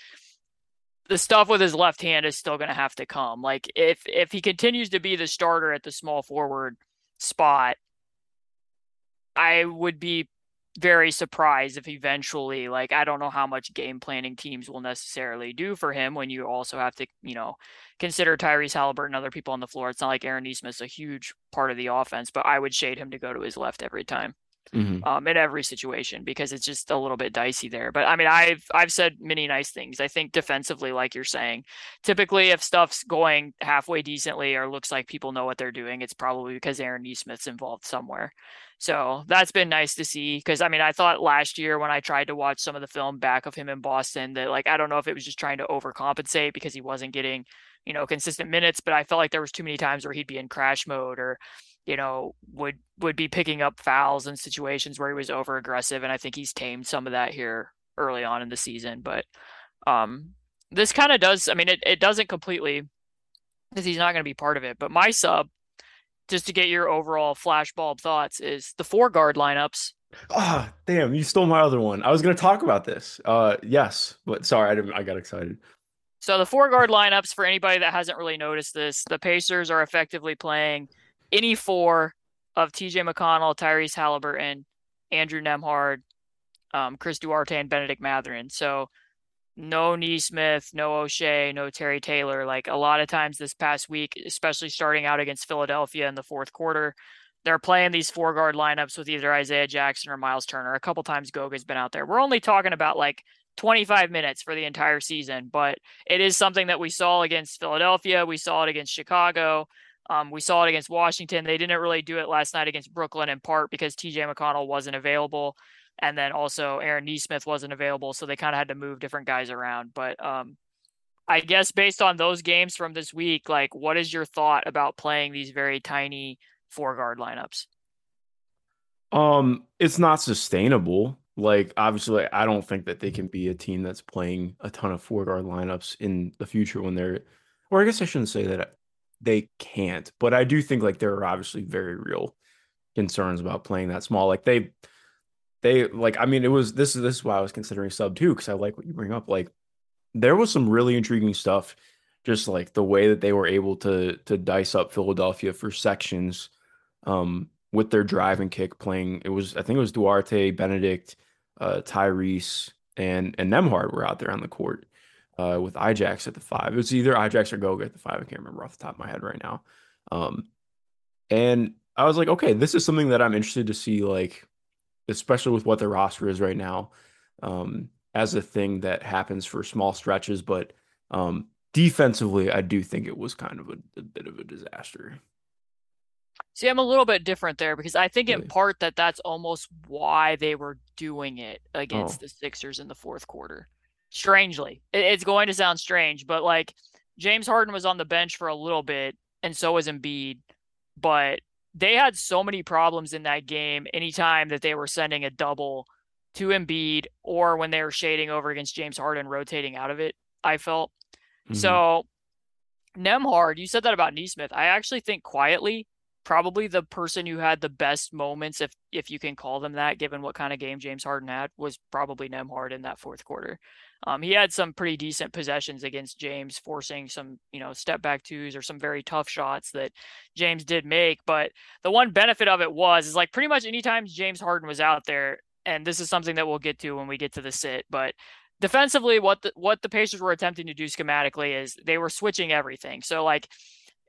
the stuff with his left hand is still going to have to come. Like if if he continues to be the starter at the small forward spot, I would be very surprised if eventually like I don't know how much game planning teams will necessarily do for him when you also have to, you know, consider Tyrese Halliburton and other people on the floor. It's not like Aaron Nesmith's a huge part of the offense, but I would shade him to go to his left every time mm-hmm. um, in every situation because it's just a little bit dicey there. But I mean, I've I've said many nice things. I think defensively, like you're saying, typically if stuff's going halfway decently or looks like people know what they're doing, it's probably because Aaron Nesmith's involved somewhere. So that's been nice to see because I mean I thought last year when I tried to watch some of the film back of him in Boston that like I don't know if it was just trying to overcompensate because he wasn't getting you know consistent minutes, but I felt like there was too many times where he'd be in crash mode or you know, would would be picking up fouls in situations where he was over aggressive, and I think he's tamed some of that here early on in the season. But um, this kind of does. I mean, it it doesn't completely because he's not going to be part of it. But my sub, just to get your overall flashbulb thoughts, is the four guard lineups. Ah, oh, damn! You stole my other one. I was going to talk about this. Uh, yes, but sorry, I didn't. I got excited. So the four guard lineups for anybody that hasn't really noticed this, the Pacers are effectively playing any four of TJ McConnell, Tyrese Halliburton, Andrew Nembhard, um, Chris Duarte, and Bennedict Mathurin. So no Nesmith, no Oshae, no Terry Taylor. Like a lot of times this past week, especially starting out against Philadelphia in the fourth quarter, they're playing these four guard lineups with either Isaiah Jackson or Miles Turner. A couple times Goga's been out there. We're only talking about like 25 minutes for the entire season, but it is something that we saw against Philadelphia. We saw it against Chicago. Um, we saw it against Washington. They didn't really do it last night against Brooklyn in part because TJ McConnell wasn't available. And then also Aaron Nesmith wasn't available. So they kind of had to move different guys around. But um, I guess based on those games from this week, like what is your thought about playing these very tiny four guard lineups? Um, it's not sustainable. Like obviously, I don't think that they can be a team that's playing a ton of four guard lineups in the future when they're, or I guess I shouldn't say that they can't. But I do think like there are obviously very real concerns about playing that small. Like they they like I mean it was this is this is why I was considering sub too because I like what you bring up. Like there was some really intriguing stuff, just like the way that they were able to to dice up Philadelphia for sections, um, with their drive and kick playing. It was I think it was Duarte, Bennedict, uh, Tyrese, and and Nembhard were out there on the court uh, with Ijax at the five. It was either Ijax or Goga at the five. I can't remember off the top of my head right now. Um, and I was like, okay, this is something that I'm interested to see, like, especially with what the roster is right now, um, as a thing that happens for small stretches. But um, defensively, I do think it was kind of a, a, bit of a disaster. See, I'm a little bit different there because I think really? in part that that's almost why they were doing it against oh. the Sixers in the fourth quarter strangely. It's going to sound strange, but like James Harden was on the bench for a little bit, and so was Embiid. But they had so many problems in that game anytime that they were sending a double to Embiid or when they were shading over against James Harden, rotating out of it, I felt. Mm-hmm. So Nembhard, you said that about Nesmith. I actually think quietly, probably the person who had the best moments, if if you can call them that, given what kind of game James Harden had, was probably Nembhard in that fourth quarter. Um, he had some pretty decent possessions against James, forcing some, you know, step back twos or some very tough shots that James did make. But the one benefit of it was is like pretty much anytime James Harden was out there, and this is something that we'll get to when we get to the sit, but defensively, what the what the Pacers were attempting to do schematically is they were switching everything. So like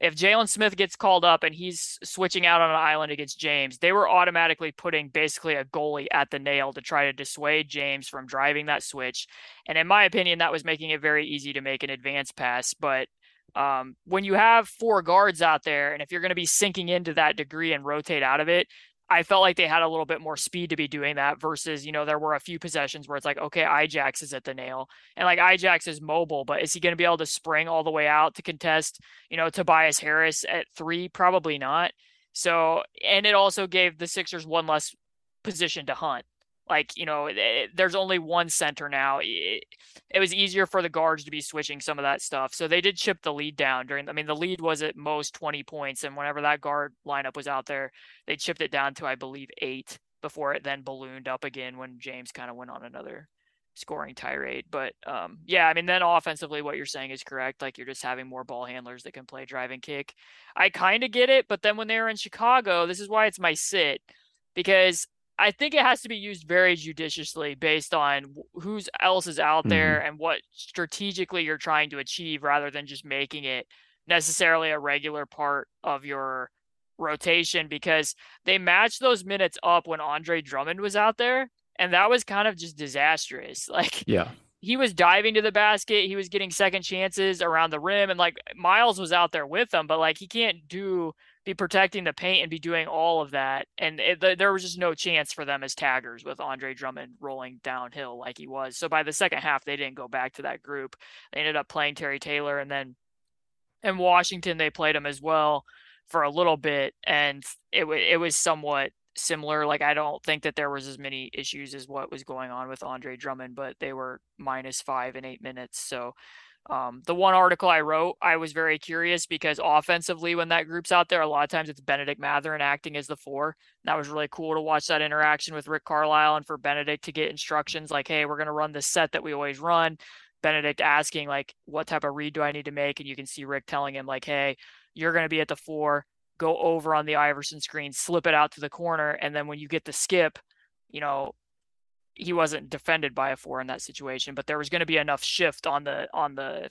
if Jalen Smith gets called up and he's switching out on an island against James, they were automatically putting basically a goalie at the nail to try to dissuade James from driving that switch. And in my opinion, that was making it very easy to make an advance pass. But um, when you have four guards out there, and if you're going to be sinking into that degree and rotate out of it, I felt like they had a little bit more speed to be doing that versus, you know, there were a few possessions where it's like, okay, Ijax is at the nail. And like Ijax is mobile, but is he going to be able to spring all the way out to contest, you know, Tobias Harris at three? Probably not. So, and it also gave the Sixers one less position to hunt. Like, you know, it, there's only one center now. It, it, was easier for the guards to be switching some of that stuff. So they did chip the lead down during, I mean, the lead was at most 20 points. And whenever that guard lineup was out there, they chipped it down to, I believe, eight before it then ballooned up again when James kind of went on another scoring tirade. But um, yeah, I mean, then offensively, what you're saying is correct. Like you're just having more ball handlers that can play drive and kick. I kind of get it. But then when they were in Chicago, this is why it's my sit because I think it has to be used very judiciously based on who's else is out there mm-hmm. and what strategically you're trying to achieve rather than just making it necessarily a regular part of your rotation because they matched those minutes up when Andre Drummond was out there and that was kind of just disastrous. *laughs* Like Yeah. He was diving to the basket, he was getting second chances around the rim and like Miles was out there with them, but like he can't do be protecting the paint and be doing all of that. And it, there was just no chance for them as taggers with Andre Drummond rolling downhill like he was. So by the second half, they didn't go back to that group. They ended up playing Terry Taylor, and then in Washington they played him as well for a little bit, and it it was somewhat similar. Like I don't think that there was as many issues as what was going on with Andre Drummond, but they were minus five and eight minutes. So um, the one article I wrote, I was very curious because offensively, when that group's out there, a lot of times it's Bennedict Mathurin acting as the four. And that was really cool to watch that interaction with Rick Carlisle and for Bennedict to get instructions like, hey, we're going to run the set that we always run. Bennedict asking, like, what type of read do I need to make? And you can see Rick telling him, like, hey, you're going to be at the four, go over on the Iverson screen, slip it out to the corner. And then when you get the skip, you know, he wasn't defended by a four in that situation, but there was going to be enough shift on the on the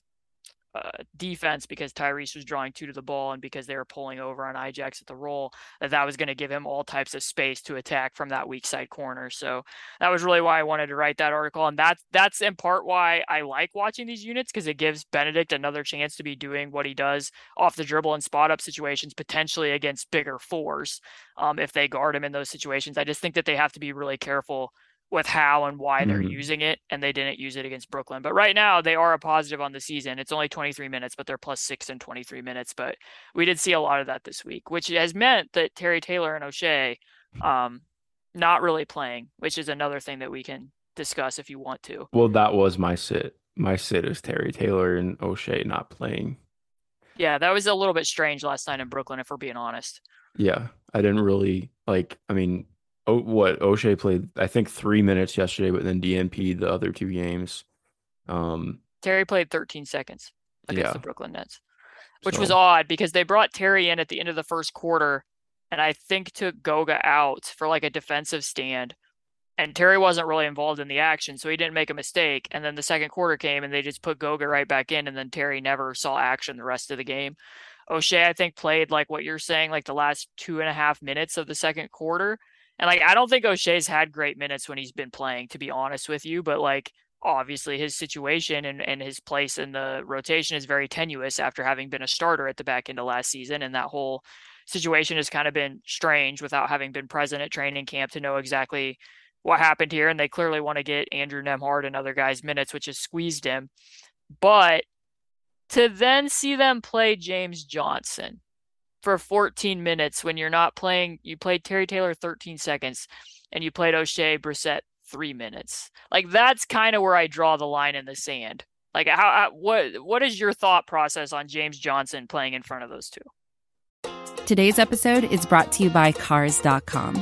uh, defense because Tyrese was drawing two to the ball and because they were pulling over on Ijax at the roll, that that was going to give him all types of space to attack from that weak side corner. So that was really why I wanted to write that article, and that's that's in part why I like watching these units because it gives Bennedict another chance to be doing what he does off the dribble and spot up situations, potentially against bigger fours um, if they guard him in those situations. I just think that they have to be really careful with how and why they're mm-hmm. using it, and they didn't use it against Brooklyn. But right now, they are a positive on the season. It's only 23 minutes, but they're plus six in 23 minutes. But we did see a lot of that this week, which has meant that Terry Taylor and Oshae um, not really playing, which is another thing that we can discuss if you want to. Well, that was my sit. My sit is Terry Taylor and Oshae not playing. Yeah, that was a little bit strange last night in Brooklyn, if we're being honest. Yeah, I didn't really like. I mean, oh, what Oshae played, I think three minutes yesterday, but then DNP the other two games. Um, Terry played 13 seconds against yeah. the Brooklyn Nets, which so. was odd because they brought Terry in at the end of the first quarter, and I think took Goga out for like a defensive stand. And Terry wasn't really involved in the action, so he didn't make a mistake. And then the second quarter came, and they just put Goga right back in, and then Terry never saw action the rest of the game. Oshae, I think, played like what you're saying, like the last two and a half minutes of the second quarter and like I don't think Oshae's had great minutes when he's been playing, to be honest with you. But like obviously his situation and, and his place in the rotation is very tenuous after having been a starter at the back end of last season. And that whole situation has kind of been strange without having been present at training camp to know exactly what happened here. And they clearly want to get Andrew Nembhard and other guys minutes, which has squeezed him. But to then see them play James Johnson for 14 minutes when you're not playing. You played Terry Taylor 13 seconds, and you played Oshae Brissett three minutes. Like that's kind of where I draw the line in the sand. Like how, what what is your thought process on James Johnson playing in front of those two? Today's episode is brought to you by Cars.com.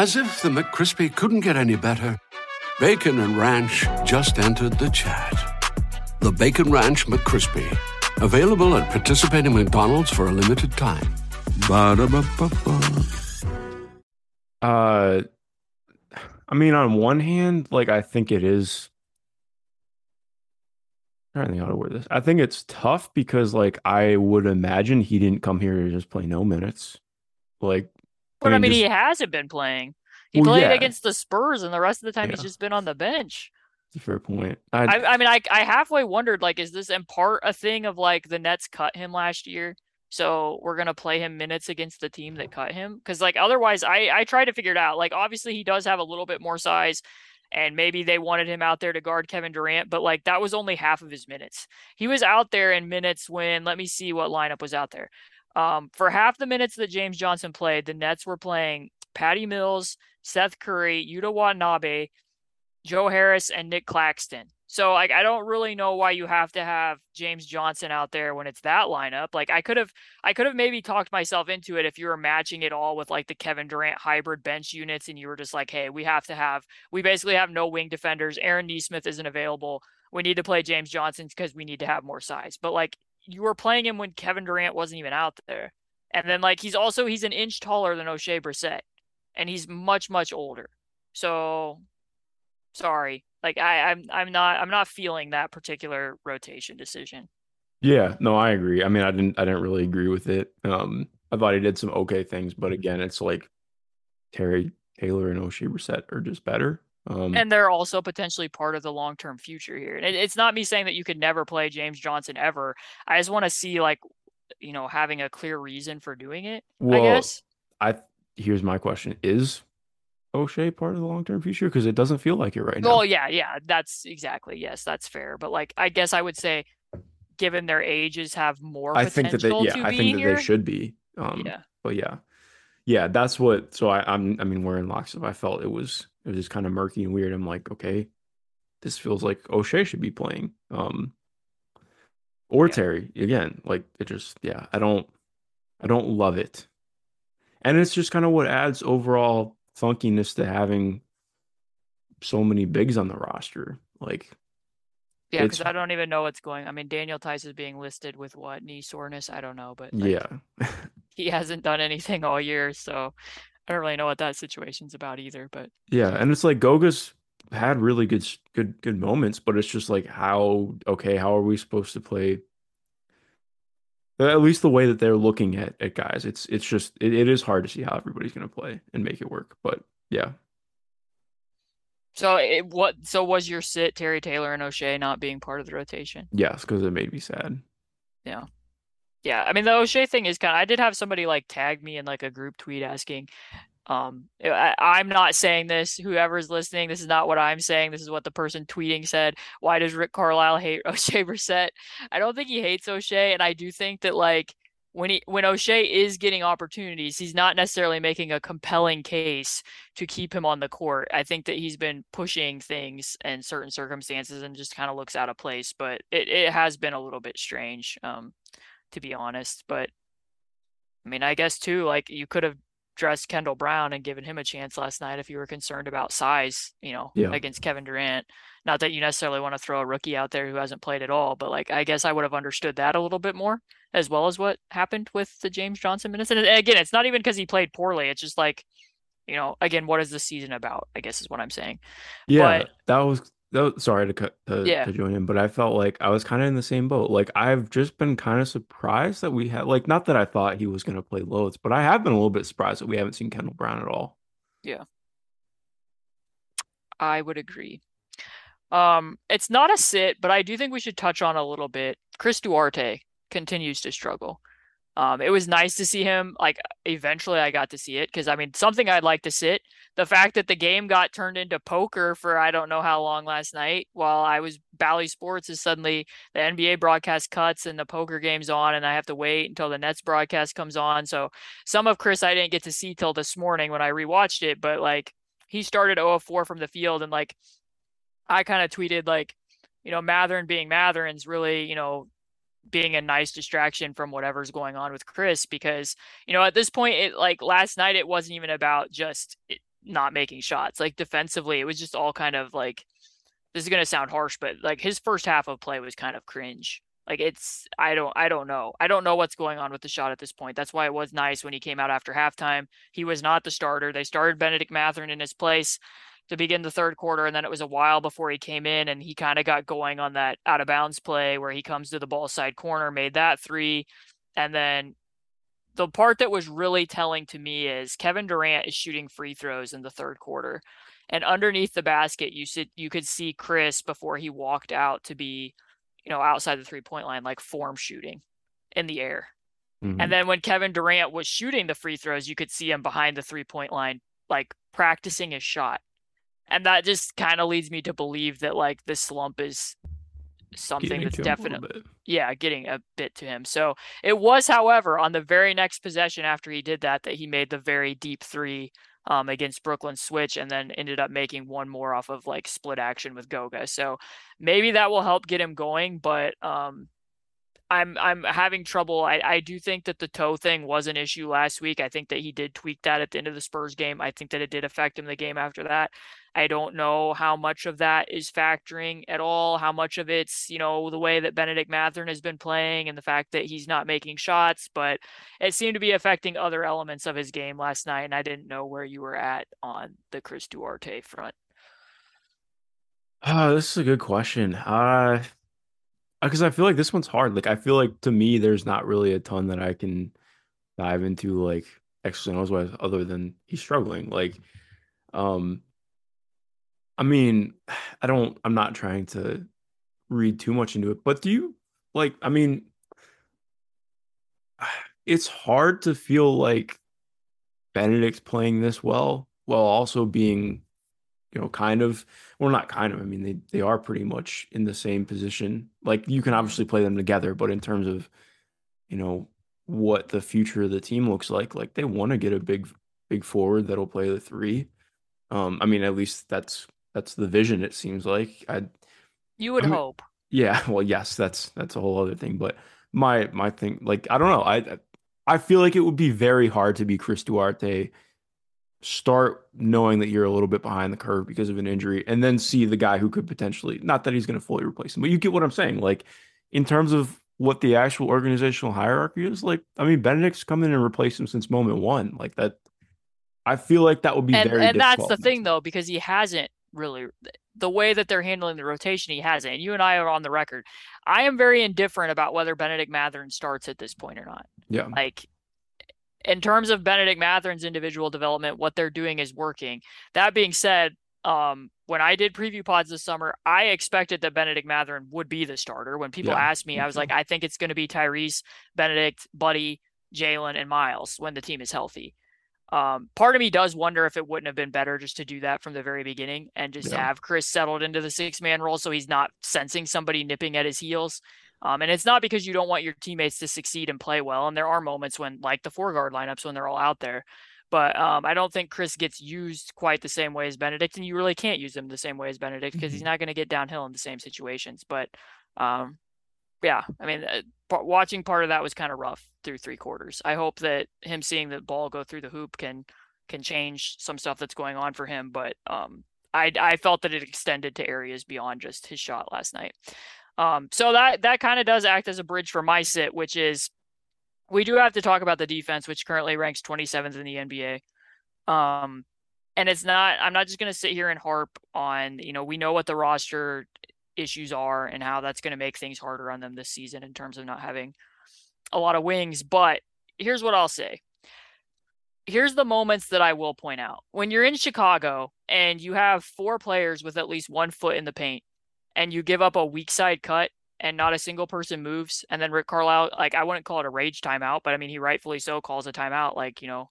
As if the McCrispy couldn't get any better, Bacon and Ranch just entered the chat. The Bacon Ranch McCrispy, available at participating McDonald's for a limited time. Ba-da-ba-ba-ba. Uh, I mean, on one hand, like I think it is. I don't think how to word this. I think it's tough because, like, I would imagine he didn't come here to just play no minutes. Like, but I mean, I mean just, he hasn't been playing. He Well, played yeah. against the Spurs, and the rest of the time he's just been on the bench. That's a fair point. I, I, I mean, I I halfway wondered like, is this in part a thing of like the Nets cut him last year, so we're gonna play him minutes against the team that cut him? Because like otherwise, I I tried to figure it out. Like obviously he does have a little bit more size, and maybe they wanted him out there to guard Kevin Durant, but like that was only half of his minutes. He was out there in minutes when let me see what lineup was out there. Um, for half the minutes that James Johnson played, the Nets were playing Patty Mills, Seth Curry, Yuta Watanabe, Joe Harris, and Nick Claxton. So like I don't really know why you have to have James Johnson out there when it's that lineup. Like I could have I could have maybe talked myself into it if you were matching it all with like the Kevin Durant hybrid bench units and you were just like, hey, we have to have we basically have no wing defenders. Aaron Nesmith isn't available. We need to play James Johnson because we need to have more size. But like you were playing him when Kevin Durant wasn't even out there. And then like he's also he's an inch taller than Oshae Brissett. And he's much, much older. So sorry. Like I, I'm I'm not I'm not feeling that particular rotation decision. yeah, no, I agree. I mean, I didn't I didn't really agree with it. Um, I thought he did some okay things, but again, it's like Terry Taylor and Oshae Brissett are just better. Um, And they're also potentially part of the long term future here. And it, it's not me saying that you could never play James Johnson ever. I just want to see like you know having a clear reason for doing it. I Well, guess. I here's my question: Is Oshae part of the long term future? Because it doesn't feel like it right now. Well, yeah, yeah, that's exactly yes, that's fair. But like, I guess I would say, given their ages, have more. I think that they, yeah, I think that here. they should be. Um, Yeah. but yeah, yeah, that's what. So I, I'm, I mean, we're in lockstep. I felt it was, it was just kind of murky and weird. I'm like, okay, this feels like Oshae should be playing. Um, or Yeah. Terry again. Like it just, yeah, I don't, I don't love it, and it's just kind of what adds overall funkiness to having so many bigs on the roster. Like, Yeah, because I don't even know what's going. I mean, Daniel Theis is being listed with what knee soreness. I don't know, but like, yeah, *laughs* he hasn't done anything all year, so I don't really know what that situation's about either. But Yeah, and it's like Goga's had really good good good moments, but it's just like how okay, how are we supposed to play? At least the way that they're looking at at guys, it's it's just it, it is hard to see how everybody's gonna play and make it work. But yeah, so it, what? So was your sit Terry Taylor and Oshae not being part of the rotation? yes, because it made me sad. Yeah, I mean the Oshae thing is kind of. I did have somebody like tag me in like a group tweet asking. Um, I, I'm not saying this. Whoever's listening, this is not what I'm saying. This is what the person tweeting said. Why does Rick Carlisle hate *laughs* Oshae Brissett? I don't think he hates Oshae, and I do think that like when he when Oshae is getting opportunities, he's not necessarily making a compelling case to keep him on the court. I think that he's been pushing things in certain circumstances and just kind of looks out of place. But it, it has been a little bit strange. Um, to be honest. But I mean, I guess too, like you could have dressed Kendall Brown and given him a chance last night if you were concerned about size, you know, Yeah. against Kevin Durant. Not that you necessarily want to throw a rookie out there who hasn't played at all, but like I guess I would have understood that a little bit more, as well as what happened with the James Johnson minutes. And again, it's not even because he played poorly. It's just like, you know, again, what is the season about? I guess is what I'm saying. Yeah, But- that was was, sorry to cut to, Yeah. to join in, but I felt like I was kind of in the same boat. Like I've just been kind of surprised that we had like not that I thought he was gonna play loads, but I have been a little bit surprised that we haven't seen Kendall Brown at all. Yeah. I would agree. Um, it's not a sit, but I do think we should touch on a little bit. Chris Duarte continues to struggle. Um, it was nice to see him. Like eventually, I got to see it because I mean, something I'd like to sit. The fact that the game got turned into poker for I don't know how long last night, while I was Bally Sports, is suddenly the NBA broadcast cuts and the poker game's on, and I have to wait until the Nets broadcast comes on. So some of Chris I didn't get to see till this morning when I rewatched it, but like he started 0 of 4 from the field and like I kind of tweeted like, you know, Mathurin being Mathurin's really, you know, being a nice distraction from whatever's going on with Chris because, you know, at this point it like last night it wasn't even about just not making shots. Like defensively, it was just all kind of like this is going to sound harsh, but like his first half of play was kind of cringe. Like it's I don't I don't know. I don't know what's going on with the shot at this point. That's why it was nice when he came out after halftime. He was not the starter. They started Bennedict Mathurin in his place to begin the third quarter, and then it was a while before he came in, and he kind of got going on that out of bounds play where he comes to the ball side corner, made that three, and then the part that was really telling to me is Kevin Durant is shooting free throws in the third quarter. And underneath the basket, you said you could see Chris before he walked out to be, you know, outside the three point line, like form shooting in the air. Mm-hmm. And then when Kevin Durant was shooting the free throws, you could see him behind the three point line, like practicing his shot. And that just kind of leads me to believe that like the slump is something that's definitely yeah getting a bit to him so it was however on the very next possession after he did that that he made the very deep three um, against brooklyn switch and then ended up making one more off of like split action with goga so maybe that will help get him going but um, I'm I'm having trouble. I, I do think that the toe thing was an issue last week. I think that he did tweak that at the end of the Spurs game. I think that it did affect him the game after that. I don't know how much of that is factoring at all, how much of it's, you know, the way that Bennedict Mathurin has been playing and the fact that he's not making shots, but it seemed to be affecting other elements of his game last night. And I didn't know where you were at on the Chris Duarte front. Uh, this is a good question. Uh because I feel like this one's hard. Like I feel like to me, there's not really a ton that I can dive into like X and O's wise other than he's struggling. Like, um, I mean, I don't. I'm not trying to read too much into it, but do you like? I mean, *sighs* it's hard to feel like Bennedict's playing this well while also being you know, kind of, well, not kind of. I mean, they they are pretty much in the same position. Like you can obviously play them together, but in terms of, you know, what the future of the team looks like, like they want to get a big big forward that'll play the three. Um, I mean, at least that's that's the vision. It seems like I. You would I mean, hope. Yeah. Well, yes. That's that's a whole other thing. But my my thing, like I don't know. I I feel like it would be very hard to be Chris Duarte start knowing that you're a little bit behind the curve because of an injury and then see the guy who could potentially not that he's going to fully replace him but you get what i'm saying like in terms of what the actual organizational hierarchy is like i mean bennedict's come in and replaced him since moment one like that i feel like that would be and, very and that's the thing though because he hasn't really the way that they're handling the rotation he hasn't and you and i are on the record i am very indifferent about whether Bennedict Mathurin starts at this point or not yeah like in terms of Bennedict Mathurin's individual development, what they're doing is working. That being said, um, when I did preview pods this summer, I expected that Bennedict Mathurin would be the starter. When people yeah, asked me, I was like, I think it's going to be Tyrese, Bennedict, Buddy, Jalen, and Miles when the team is healthy. Um, part of me does wonder if it wouldn't have been better just to do that from the very beginning and just yeah. have Chris settled into the six man role so he's not sensing somebody nipping at his heels. Um, and it's not because you don't want your teammates to succeed and play well. And there are moments when, like the four guard lineups, when they're all out there. But um, I don't think Chris gets used quite the same way as Bennedict. and you really can't use him the same way as Bennedict because mm-hmm. he's not going to get downhill in the same situations. But um, yeah, I mean, uh, watching part of that was kind of rough through three quarters. I hope that him seeing the ball go through the hoop can can change some stuff that's going on for him. But um, I I felt that it extended to areas beyond just his shot last night. Um, so that that kind of does act as a bridge for my sit, which is we do have to talk about the defense, which currently ranks 27th in the NBA. Um, and it's not. I'm not just going to sit here and harp on. You know, we know what the roster issues are and how that's going to make things harder on them this season in terms of not having a lot of wings. But here's what I'll say. Here's the moments that I will point out. When you're in Chicago and you have four players with at least one foot in the paint, and you give up a weak side cut and not a single person moves, and then Rick Carlisle, like I wouldn't call it a rage timeout, but I mean he rightfully so calls a timeout, like you know,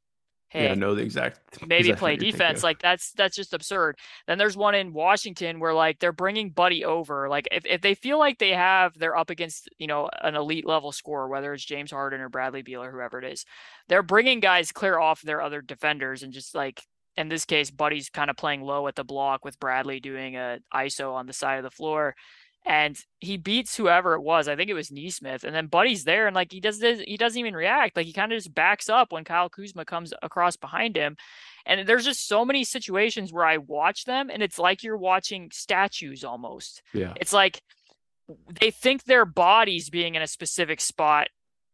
hey, yeah, know the exact *laughs* maybe play defense. Like that's that's just absurd. Then there's one in Washington where like they're bringing Buddy over. Like if, if they feel like they have they're up against you know an elite level scorer, whether it's James Harden or Bradley Beal or whoever it is, they're bringing guys clear off their other defenders and just like in this case, Buddy's kind of playing low at the block with Bradley doing a ISO on the side of the floor. And he beats whoever it was. I think it was Nesmith. And then Buddy's there and like he does this, he doesn't even react. Like he kind of just backs up when Kyle Kuzma comes across behind him. And there's just so many situations where I watch them and it's like you're watching statues almost. Yeah. It's like they think their bodies being in a specific spot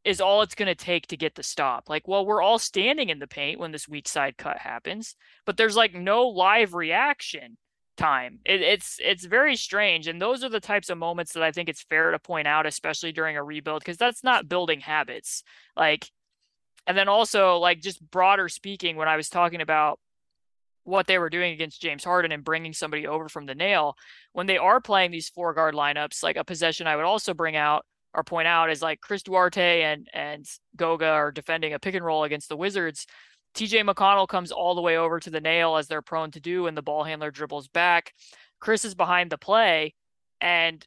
is all it's going to take to get the stop. Like, well, we're all standing in the paint when this weak side cut happens, but there's like no live reaction time. It, it's it's very strange, and those are the types of moments that I think it's fair to point out, especially during a rebuild, because that's not building habits. Like, And then also, like, just broader speaking, when I was talking about what they were doing against James Harden and bringing somebody over from the nail, when they are playing these four guard lineups, like a possession I would also bring out or point out is like Chris Duarte and and Goga are defending a pick and roll against the Wizards. TJ McConnell comes all the way over to the nail as they're prone to do, and the ball handler dribbles back. Chris is behind the play, and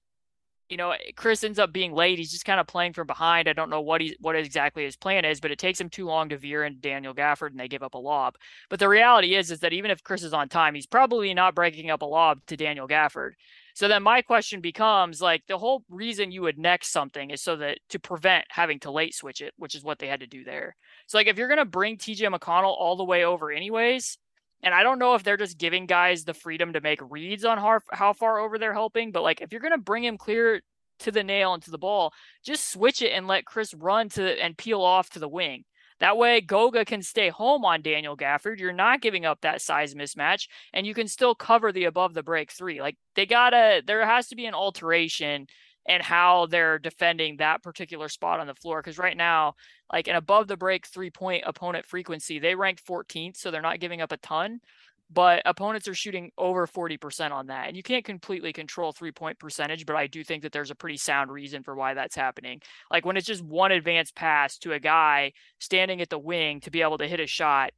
you know, eh, Chris ends up being late. He's just kind of playing from behind. I don't know what he what exactly his plan is, but it takes him too long to veer into Daniel Gafford and they give up a lob. But the reality is is that even if Chris is on time, he's probably not breaking up a lob to Daniel Gafford. So then my question becomes like the whole reason you would next something is so that to prevent having to late switch it, which is what they had to do there. So like if you're gonna bring TJ McConnell all the way over anyways, and I don't know if they're just giving guys the freedom to make reads on how, how far over they're helping, but like if you're going to bring him clear to the nail and to the ball, just switch it and let Chris run to and peel off to the wing. That way, Goga can stay home on Daniel Gafford. You're not giving up that size mismatch, and you can still cover the above the break three. Like they gotta, there has to be an alteration in how they're defending that particular spot on the floor. Because right now, like an above the break three point opponent frequency, they ranked 14th, so they're not giving up a ton but opponents are shooting over 40% on that. And you can't completely control three point percentage, but I do think that there's a pretty sound reason for why that's happening. Like when it's just one advanced pass to a guy standing at the wing to be able to hit a shot,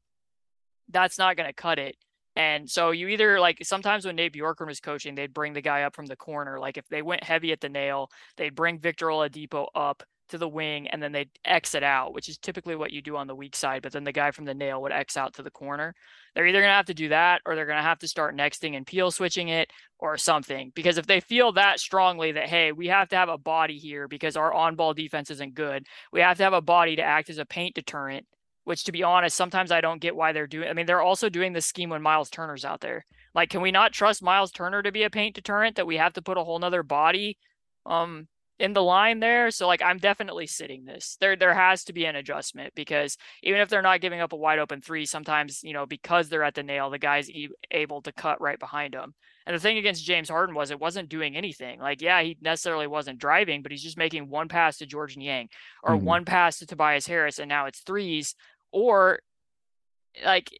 that's not going to cut it. And so you either like sometimes when Nate Bjorkgren was coaching, they'd bring the guy up from the corner. Like if they went heavy at the nail, they'd bring Victor Oladipo up to the wing and then they'd exit out, which is typically what you do on the weak side. But then the guy from the nail would X out to the corner. They're either going to have to do that or they're going to have to start nexting and peel switching it or something. Because if they feel that strongly that, hey, we have to have a body here because our on ball defense isn't good, we have to have a body to act as a paint deterrent. Which, to be honest, sometimes I don't get why they're doing. I mean, they're also doing this scheme when Miles Turner's out there. Like, can we not trust Miles Turner to be a paint deterrent? That we have to put a whole nother body um in the line there. So like I'm definitely sitting this. There there has to be an adjustment because even if they're not giving up a wide open three, sometimes you know because they're at the nail, the guy's e- able to cut right behind them. And the thing against James Harden was it wasn't doing anything. Like yeah, he necessarily wasn't driving, but he's just making one pass to Georges Niang or mm-hmm. one pass to Tobias Harris, and now it's threes. Or like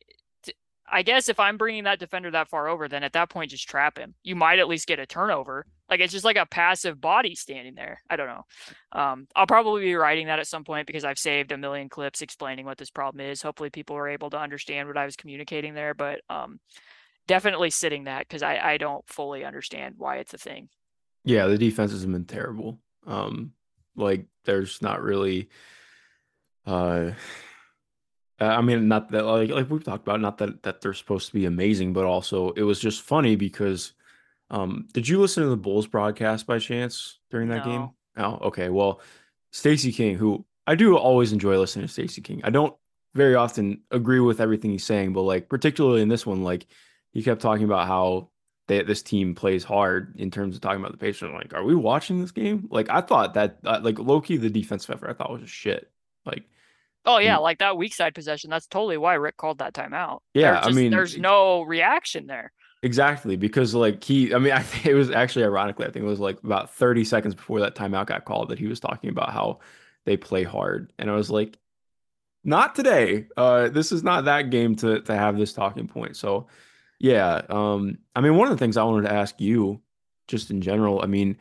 I guess if I'm bringing that defender that far over, then at that point just trap him. You might at least get a turnover. Like it's just like a passive body standing there. I don't know. Um, I'll probably be writing that at some point because I've saved a million clips explaining what this problem is. Hopefully, people are able to understand what I was communicating there. But um, definitely sitting that because I I don't fully understand why it's a thing. Yeah, the defense has been terrible. Um, like there's not really uh uh, I mean, not that like like we've talked about, not that that they're supposed to be amazing, but also it was just funny because um did you listen to the Bulls broadcast by chance during that no. game? Oh, okay. Well, Stacey King, who I do always enjoy listening to Stacey King. I don't very often agree with everything he's saying, but like particularly in this one, like he kept talking about how they, this team plays hard in terms of talking about the patient. Like, are we watching this game? Like, I thought that uh, like Loki, the defensive effort I thought was just shit. Like Oh yeah, like that weak side possession. That's totally why Rick called that timeout. Yeah, just, I mean, there's no reaction there. Exactly, because like he, I mean, *laughs* I think it was actually ironically, I think it was like about 30 seconds before that timeout got called that he was talking about how they play hard, and I was like, not today. Uh, this is not that game to to have this talking point. So, yeah, um, I mean, one of the things I wanted to ask you, just in general, I mean,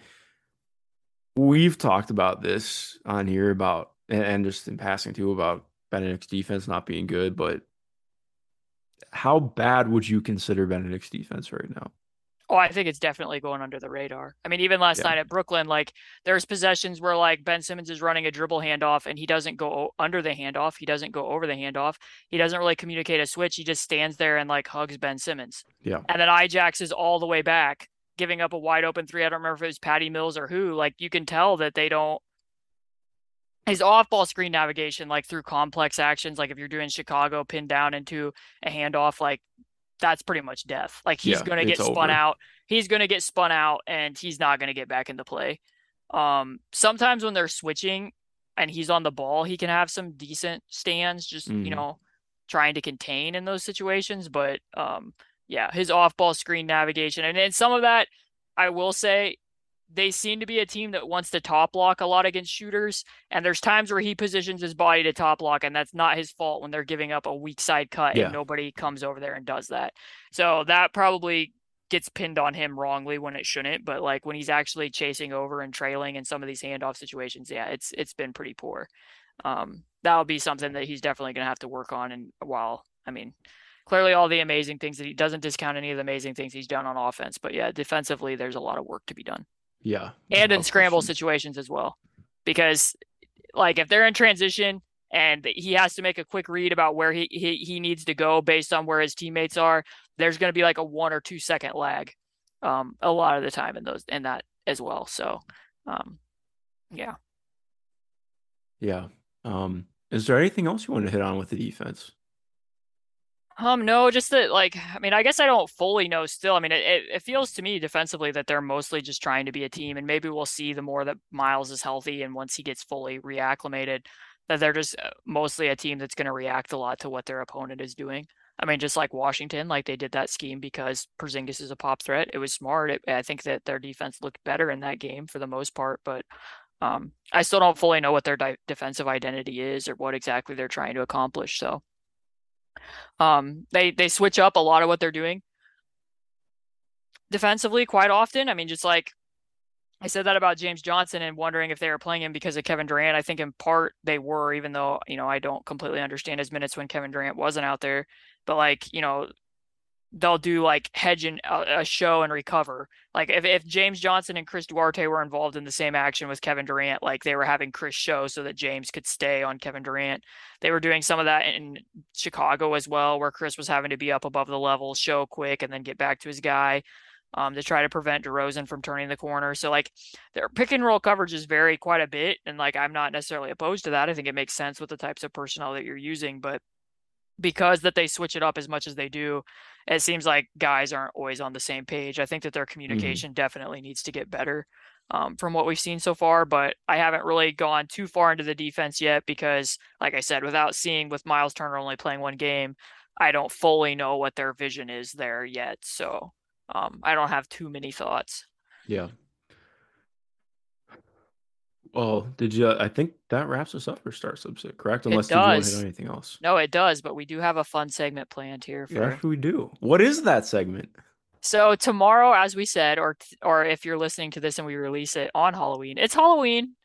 we've talked about this on here about and, and just in passing too about Bennedict's defense not being good, but how bad would you consider Bennedict's defense right now? Oh, I think it's definitely going under the radar. I mean, even last yeah. night at Brooklyn, like there's possessions where like Ben Simmons is running a dribble handoff and he doesn't go under the handoff. He doesn't go over the handoff. He doesn't really communicate a switch. He just stands there and like hugs Ben Simmons. Yeah. And then Ijax is all the way back, giving up a wide open three. I don't remember if it was Patty Mills or who. Like you can tell that they don't his off-ball screen navigation, like through complex actions, like if you're doing Chicago pinned down into a handoff, like that's pretty much death. Like he's yeah, going to get spun over. out. He's going to get spun out, and he's not going to get back into play. Um, sometimes when they're switching and he's on the ball, he can have some decent stands, just mm. you know, trying to contain in those situations. But um, yeah, his off-ball screen navigation, and, and some of that, I will say, they seem to be a team that wants to top lock a lot against shooters. And there's times where he positions his body to top lock, and that's not his fault when they're giving up a weak side cut Yeah. and nobody comes over there and does that. So that probably gets pinned on him wrongly when it shouldn't. But like when he's actually chasing over and trailing in some of these handoff situations, yeah, it's it's been pretty poor. Um, that'll be something that he's definitely going to have to work on. And while I mean, clearly all the amazing things that he doesn't discount any of the amazing things he's done on offense, but yeah, defensively there's a lot of work to be done Yeah. and in scramble *laughs* situations as well. Because like if they're in transition and he has to make a quick read about where he he, he needs to go based on where his teammates are, there's going to be like a one or two second lag um a lot of the time in those in that as well. So um yeah. Yeah. Um, is there anything else you want to hit on with the defense? Um, no, just that, like, I mean, I guess I don't fully know still. I mean, it, it, feels to me defensively that they're mostly just trying to be a team, and maybe we'll see the more that Miles is healthy and once he gets fully reacclimated, that they're just uh, mostly a team that's going to react a lot to what their opponent is doing. I mean, just like Washington, like they did that scheme because Porzingis is a pop threat. It was smart. It, I think that their defense looked better in that game for the most part, but um, I still don't fully know what their di- defensive identity is or what exactly they're trying to accomplish. So. Um, they they switch up a lot of what they're doing defensively quite often. I mean, just like I said that about James Johnson and wondering if they were playing him because of Kevin Durant. I think in part they were, even though you know I don't completely understand his minutes when Kevin Durant wasn't out there. But like you know, they'll do like hedge and a, a show and recover. Like if, if James Johnson and Chris Duarte were involved in the same action with Kevin Durant, like they were having Chris show so that James could stay on Kevin Durant. They were doing some of that in Chicago as well, where Chris was having to be up above the level, show quick, and then get back to his guy. Um, to try to prevent DeRozan from turning the corner. So like their pick and roll coverages vary quite a bit. And like I'm not necessarily opposed to that. I think it makes sense with the types of personnel that you're using, but because that they switch it up as much as they do, it seems like guys aren't always on the same page. I think that their communication definitely needs to get better um, from what we've seen so far, but I haven't really gone too far into the defense yet because, like I said, without seeing with Miles Turner only playing one game, I don't fully know what their vision is there yet. So um, I don't have too many thoughts. Yeah. Well, did you? I think that wraps us up for Start Sub Sit, correct? Unless you want to hit anything else? No, it does, but we do have a fun segment planned here for Yeah, we do. What is that segment? So tomorrow, as we said, or or if you're listening to this and we release it on Halloween, it's Halloween.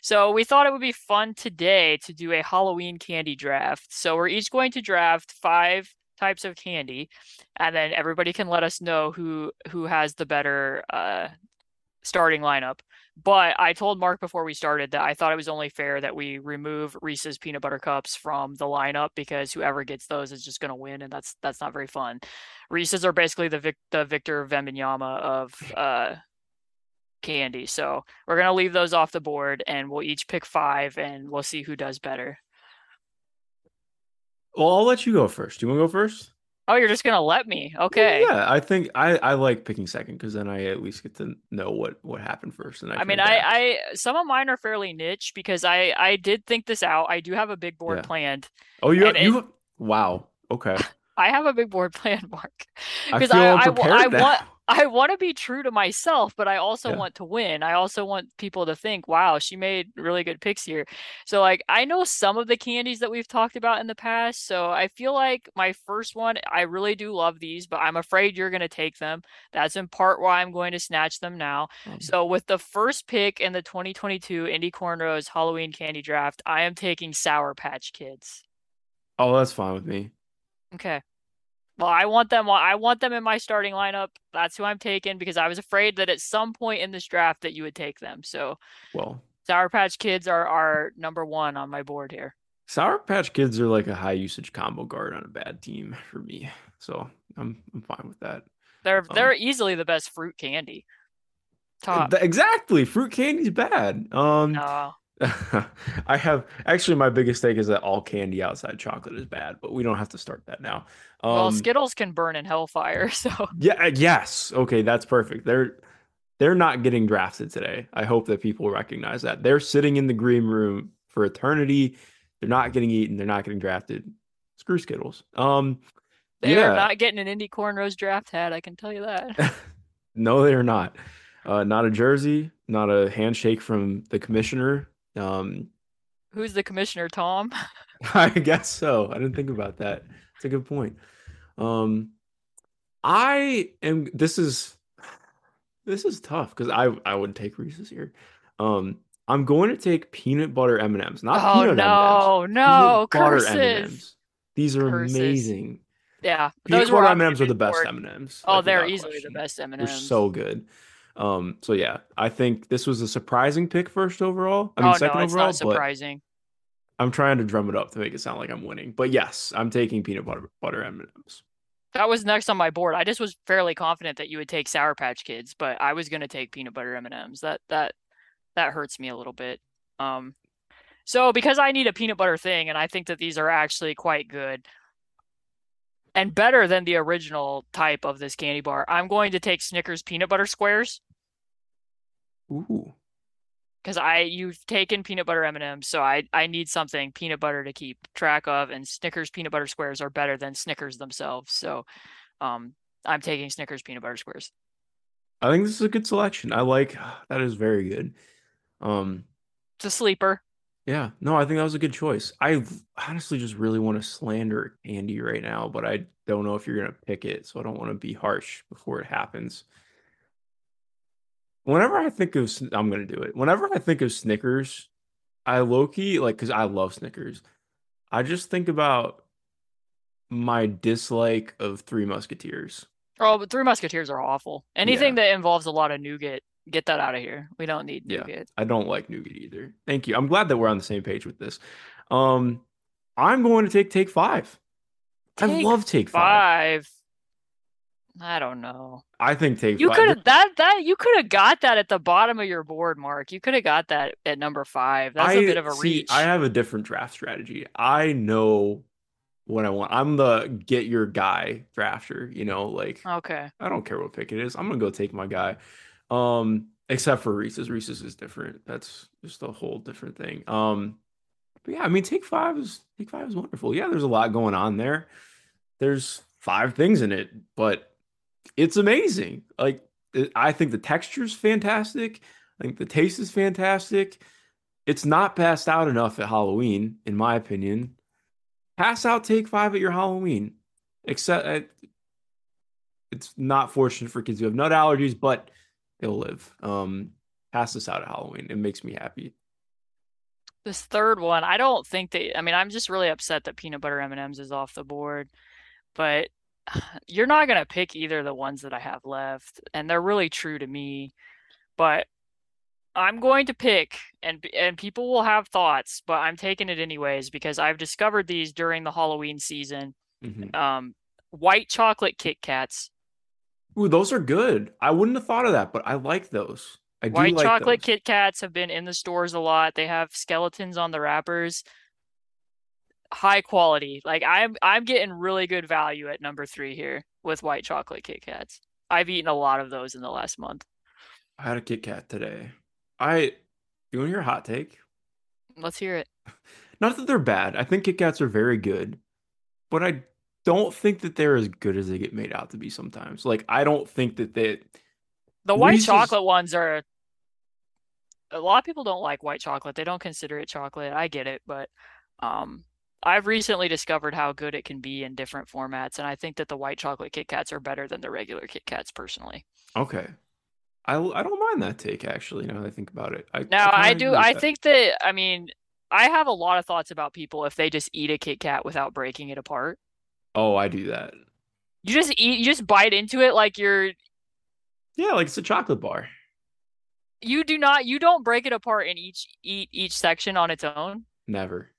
So we thought it would be fun today to do a Halloween candy draft. So we're each going to draft five types of candy, and then everybody can let us know who who has the better uh, starting lineup. But I told Mark before we started that I thought it was only fair that we remove Reese's peanut butter cups from the lineup because whoever gets those is just going to win, and that's that's not very fun. Reese's are basically the Vic, the Victor Wembanyama of *laughs* uh, candy, so we're gonna leave those off the board, and we'll each pick five, and we'll see who does better. Well, I'll let you go first. Do you want to go first? Oh, you're just gonna let me? Okay. Yeah, I think I, I like picking second because then I at least get to know what what happened first. And I, I mean. I, I some of mine are fairly niche because I I did think this out. I do have a big board Yeah. planned. oh you it- you wow okay. *laughs* I have a big board *laughs* planned, Mark, I because I, I, wa- I want I want to be true to myself, but I also Yeah. want to win. I also want people to think, "Wow, she made really good picks here." So, like, I know some of the candies that we've talked about in the past. So, I feel like my first one, I really do love these, but I'm afraid you're going to take them. That's in part why I'm going to snatch them now. Um, So, with the first pick in the 2022 Indy Cornrows Halloween Candy Draft, I am taking Sour Patch Kids. oh, that's fine with me. Okay. Well, I want them. I want them in my starting lineup. That's who I'm taking because I was afraid that at some point in this draft that you would take them. So Well, Sour Patch Kids are are number one on my board here. Sour Patch Kids are like a high usage combo guard on a bad team *laughs* for me, so I'm I'm fine with that. They're Um, they're easily the best fruit candy. Top. Exactly, fruit candy's bad. Um, No. *laughs* I have actually my biggest take is that all candy outside chocolate is bad, but we don't have to start that now. Um, well, Skittles can burn in hellfire, *laughs* so yeah, uh, yes, okay, that's perfect. They're they're not getting drafted today. I hope that people recognize that they're sitting in the green room for eternity. They're not getting eaten. They're not getting drafted. Screw Skittles. Um, they're not getting an Indy Cornrows draft hat. I can tell you that. *laughs* no, they're not. Uh, not a jersey, not a handshake from the commissioner. Um, Who's the commissioner, Tom? *laughs* I guess so. I didn't think about that. It's a good point. Um, I am. This is this is tough because I I would take Reese's here. Um, I'm going to take peanut butter M and M's, not oh peanut no, M&Ms. no, butter. M&Ms. These are Curses. amazing. Yeah, Peanut those butter M&Ms are the best. M&Ms. Oh, like, they're easily question. the best M and They're M's. so good. Um, so yeah, I think this was a surprising pick first overall. I mean, oh second no, it's overall, not surprising. I'm trying to drum it up to make it sound like I'm winning. But yes, I'm taking peanut butter butter M&Ms. That was next on my board. I just was fairly confident that you would take Sour Patch Kids, but I was gonna take peanut butter M and M's. That that that hurts me a little bit. Um, so because I need a peanut butter thing, and I think that these are actually quite good and better than the original type of this candy bar, I'm going to take Snickers peanut butter squares Ooh. because I you've taken peanut butter M&Ms, so I I need something peanut butter to keep track of, and Snickers peanut butter squares are better than Snickers themselves. So, um, I'm taking Snickers peanut butter squares. I think this is a good selection. I like *sighs* that is very good. Um, It's a sleeper. yeah, no, I think that was a good choice. I honestly just really want to slander Andy right now, but I don't know if you're gonna pick it, so I don't want to be harsh before it happens. Whenever I think of, I'm gonna do it. Whenever I think of Snickers, I low key like because I love Snickers. I just think about my dislike of Three Musketeers. Oh, but Three Musketeers are awful. Anything that involves a lot of nougat, get that out of here. We don't need Yeah. nougat. I don't like nougat either. Thank you. I'm glad that we're on the same page with this. Um, I'm going to take take five. I love take five. Five. I don't know. I think take You could have that that you could have got that at the bottom of your board, Mark. You could have got that at number five. That's a I- bit of a see, reach. I have a different draft strategy. I know what I want. I'm the get your guy drafter. You know, like Okay. I don't care what pick it is. I'm gonna go take my guy. Um, except for Reese's. Reese's is different. That's just a whole different thing. Um, but yeah, I mean, take five is take five is wonderful. Yeah, there's a lot going on there. There's five things in it, but it's amazing. Like I think the texture's fantastic. I think the taste is fantastic. It's not passed out enough at Halloween, in my opinion. Pass out take five at your Halloween. Except it's not fortunate for kids who have nut allergies, but they'll live. Um, pass this out at Halloween. It makes me happy. This third one, I don't think that. I mean, I'm just really upset that peanut butter M&Ms is off the board, but *sighs* you're not gonna pick either of the ones that I have left, and they're really true to me. But I'm going to pick, and and people will have thoughts, but I'm taking it anyways because I've discovered these during the Halloween season. Mhm. Um, white chocolate Kit Kats, Ooh, those are good. I wouldn't have thought of that, but I like those. I do white like chocolate those. Kit Kats have been in the stores a lot. They have skeletons on the wrappers. High quality. Like I'm I'm getting really good value at number three here with white chocolate Kit Kats. I've eaten a lot of those in the last month. I had a Kit Kat today. I you want to hear a hot take? Let's hear it. *laughs* Not that they're bad. I think Kit Kats are very good, but I don't think that they're as good as they get made out to be sometimes. Like I don't think that they The white Reese's- chocolate ones are a lot of people don't like white chocolate. They don't consider it chocolate. I get it, but um I've recently discovered how good it can be in different formats, and I think that the white chocolate Kit Kats are better than the regular Kit Kats personally. okay. I I don't mind that take actually. Now that I think about it, I Now, I kinda do. I that. think that. I mean, I have a lot of thoughts about people if they just eat a Kit Kat without breaking it apart. Oh, I do that. You just eat. You just bite into it like you're. Yeah, like it's a chocolate bar. You do not. You don't break it apart and each eat each section on its own. Never.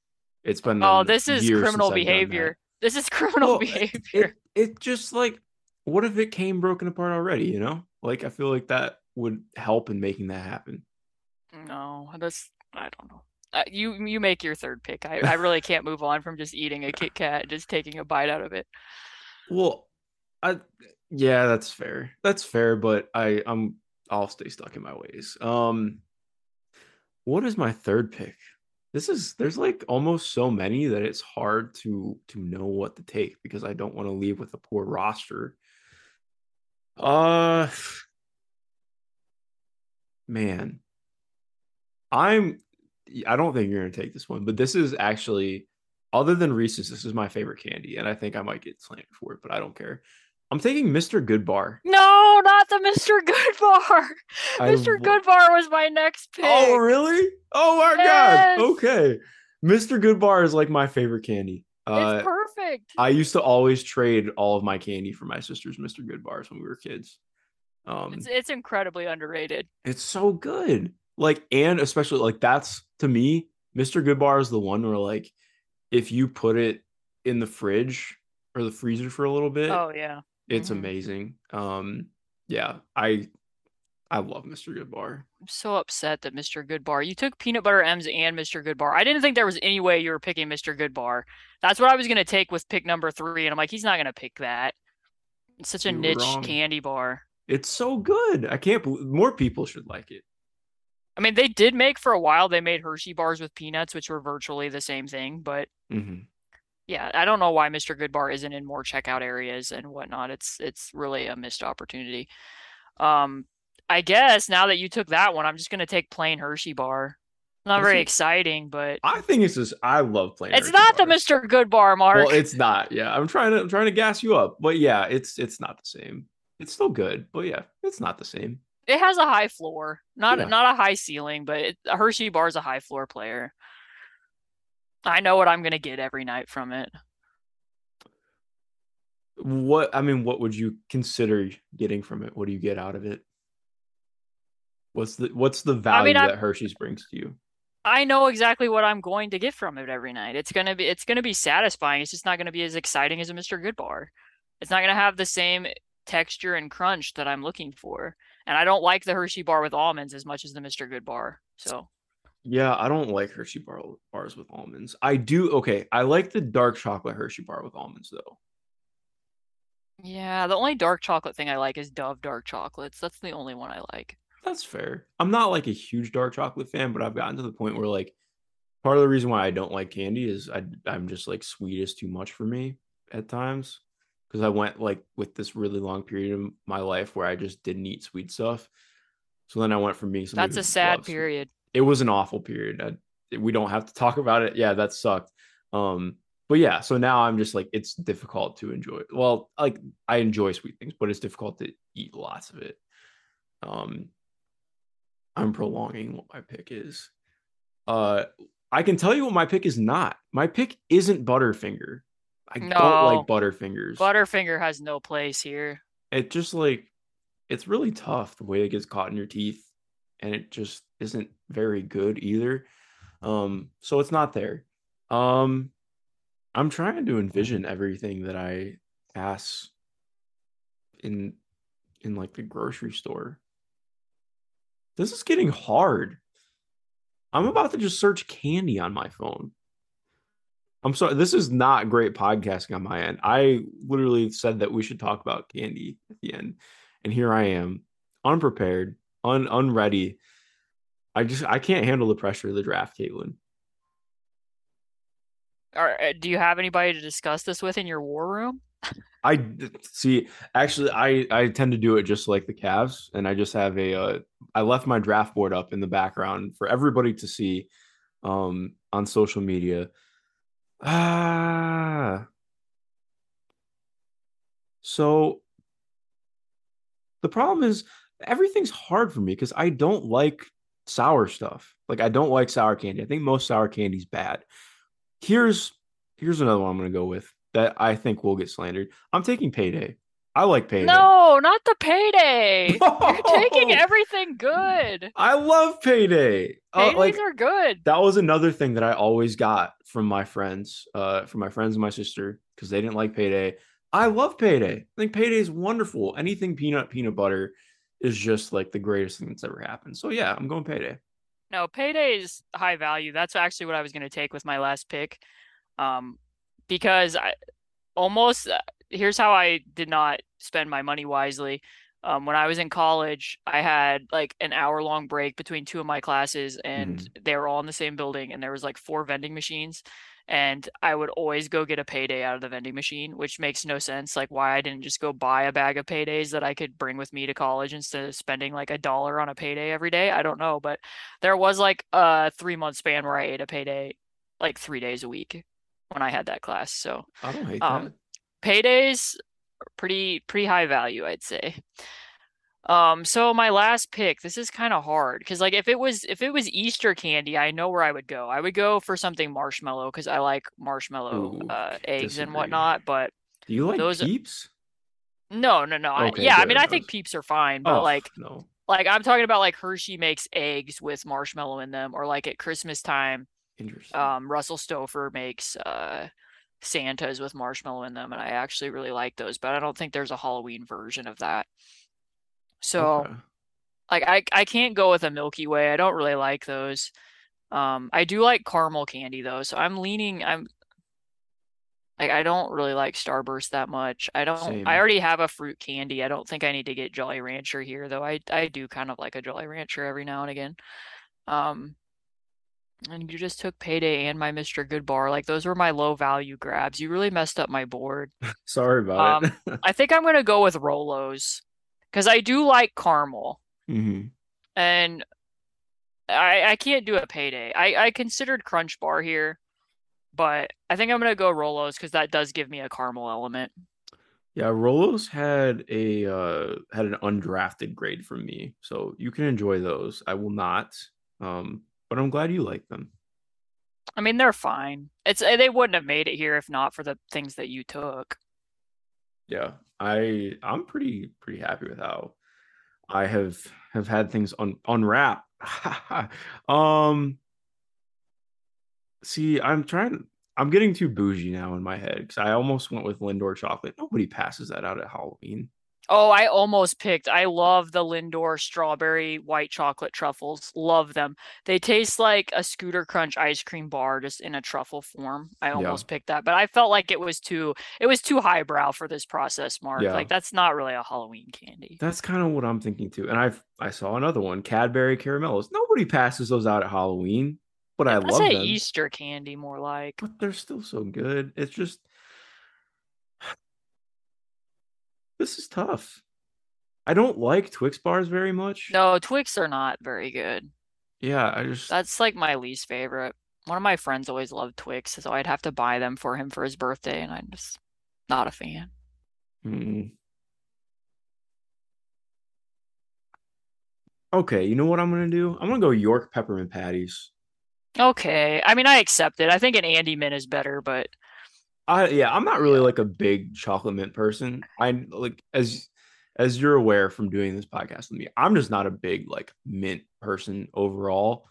It's been Oh, this is criminal since I've done that. behavior. This is *laughs* criminal Well, behavior. It it just like what if it came broken apart already, you know? Like I feel like that would help in making that happen. No, that's. I don't know. Uh, you you make your third pick. I I really can't move on from just eating a Kit Kat, just taking a bite out of it. Well, I yeah, that's fair. That's fair, but I I'm I'll stay stuck in my ways. Um what is my third pick? This is there's like almost so many that it's hard to to know what to take because I don't want to leave with a poor roster. Uh man, I'm. I don't think you're gonna take this one, but this is actually, other than Reese's, this is my favorite candy, and I think I might get slandered for it, but I don't care. I'm taking Mr. Goodbar. No, not the Mr. Goodbar. I Mr. Goodbar was my next pick. Oh, really? Oh my Yes. god. Okay. Mr. Goodbar is like my favorite candy. Uh, it's perfect. I used to always trade all of my candy for my sister's Mr. Goodbars when we were kids. Um, It's it's incredibly underrated. it's so good. Like, and especially like that's to me, Mr. Goodbar is the one where like if you put it in the fridge or the freezer for a little bit, Oh yeah. it's mhm. amazing. Um, yeah, I I love Mr. Goodbar. I'm so upset that Mr. Goodbar. You took peanut butter M's and Mr. Goodbar. I didn't think there was any way you were picking Mr. Goodbar. That's what I was gonna take with pick number three, and I'm like, he's not gonna pick that. It's such a You niche candy bar. It's so good. I can't believe more people should like it. I mean, they did make for a while. They made Hershey bars with peanuts, which were virtually the same thing. But hmm yeah, I don't know why Mr. Goodbar isn't in more checkout areas and whatnot. It's it's really a missed opportunity. Um, I guess now that you took that one, I'm just gonna take plain Hershey bar. Not very exciting, but I think it's just I love plain. it's Hershey not the. Mr. Goodbar, Mark. Well, it's not. Yeah, I'm trying to I'm trying to gas you up, but yeah, it's it's not the same. It's still good, but yeah, it's not the same. It has a high floor, not Yeah. not a high ceiling, but it, a Hershey bar is a high floor player. I know what I'm gonna get every night from it. What I mean, what would you consider getting from it? What do you get out of it? What's the what's the value I'm- that Hershey's brings to you? I know exactly what I'm going to get from it every night. It's gonna be it's gonna be satisfying. It's just not gonna be as exciting as a Mr. Good bar. It's not gonna have the same texture and crunch that I'm looking for. And I don't like the Hershey bar with almonds as much as the Mr. Good bar. So Yeah, I don't like Hershey bar, bars with almonds. I do. Okay, I like the dark chocolate Hershey bar with almonds though. yeah, the only dark chocolate thing I like is Dove dark chocolates. That's the only one I like. That's fair. I'm not like a huge dark chocolate fan, but I've gotten to the point where like part of the reason why I don't like candy is I I'm just like sweet is too much for me at times because I went like with this really long period of my life where I just didn't eat sweet stuff. So then I went from being somebody That's a sad period. It was an awful period. I, we don't have to talk about it. Yeah, that sucked. Um, but yeah, so now I'm just like it's difficult to enjoy. Well, like I enjoy sweet things, but it's difficult to eat lots of it. Um, I'm prolonging what my pick is. Uh, I can tell you what my pick is not. My pick isn't Butterfinger. I don't like Butterfingers. Butterfinger has no place here. it just like it's really tough the way it gets caught in your teeth, and it just isn't very good either. Um, so it's not there. Um, I'm trying to envision everything that I pass in in like the grocery store. This is getting hard. I'm about to just search candy on my phone. I'm sorry, this is not great podcasting on my end. I literally said that we should talk about candy at the end, and here I am, unprepared, un unready. I just I can't handle the pressure of the draft, Caitlin. Or uh, do you have anybody to discuss this with in your war room? I see. Actually, I I tend to do it just like the Cavs, and I just have a. Uh, I left my draft board up in the background for everybody to see, um, on social media. Ah. So the problem is everything's hard for me because I don't like sour stuff. Like I don't like sour candy. I think most sour candy's bad. Here's here's another one I'm gonna go with that I think will get slandered. I'm taking payday. I like payday. No, not the payday. You're taking everything good. I love payday. Uh, Paydays like are good. that was another thing that I always got from my friends, uh, from my friends and my sister, because they didn't like payday. I love payday. I think payday is wonderful. Anything peanut peanut butter is just like the greatest thing that's ever happened. So yeah, I'm going payday. No, payday is high value. That's actually what I was going to take with my last pick. Um, because I almost uh, here's how I did not spend my money wisely. Um, when I was in college, I had like an hour long break between two of my classes, and they were all in the same building, and there was like four vending machines. And I would always go get a payday out of the vending machine, which makes no sense. Like why I didn't just go buy a bag of paydays that I could bring with me to college instead of spending like a dollar on a payday every day. I don't know, but there was like a three month span where I ate a payday like three days a week when I had that class. So I don't hate um, that. paydays pretty pretty high value, I'd say. Um, so my last pick, this is kind of hard because like if it was if it was Easter candy, I know where I would go. I would go for something marshmallow because I like marshmallow Ooh, uh, eggs and whatnot. But Do you like those- peeps? no, no, no. I- Okay, yeah, I mean. I think peeps are fine, but Oh, like no. like I'm talking about like Hershey makes eggs with marshmallow in them, or like at Christmas time, um, Russell Stover makes uh Santas with marshmallow in them, and I actually really like those. But I don't think there's a Halloween version of that. So Okay. like I I can't go with a Milky Way. I don't really like those. Um, I do like caramel candy though, so I'm leaning. I'm like I don't really like Starburst that much. I don't. Same. I already have a fruit candy. I don't think I need to get Jolly Rancher here though. I I do kind of like a Jolly Rancher every now and again. Um, and you just took Payday and my Mr. Good Bar. Like those were my low value grabs. You really messed up my board. *laughs* Sorry about it. I think I'm gonna go with Rolos because I do like caramel hmm and I I can't do a payday. I I considered Crunch Bar here, but I think I'm gonna go Rolos because that does give me a caramel element. Yeah, Rolos had a uh had an undrafted grade from me, so you can enjoy those. I will not. Um, but I'm glad you like them. I mean, they're fine. It's they wouldn't have made it here if not for the things that you took. Yeah, I I'm pretty pretty happy with how I have have had things on unwrap. *laughs* um, see, I'm trying. I'm getting too bougie now in my head because I almost went with Lindor chocolate. Nobody passes that out at Halloween. Oh, I almost picked. I love the Lindor strawberry white chocolate truffles. Love them. They taste like a Scooter Crunch ice cream bar just in a truffle form. I Yeah. almost picked that, but I felt like it was too it was too highbrow for this process, Mark. Yeah. Like that's not really a Halloween candy. That's kind of what I'm thinking too. And I've I saw another one, Cadbury caramellos. Nobody passes those out at Halloween, but I That's love them. Easter candy more like. But they're still so good. It's just this is tough. I don't like Twix bars very much. No, Twix are not very good. Yeah, I just That's like my least favorite. One of my friends always loved Twix, so I'd have to buy them for him for his birthday, and I'm just not a fan. Mm. Okay, you know what I'm gonna do? I'm gonna go York peppermint patties. Okay. I mean, I accept it. I think an Andes Mint is better, but I yeah, I'm not really like a big chocolate mint person. I like as as you're aware from doing this podcast with me, I'm just not a big like mint person overall.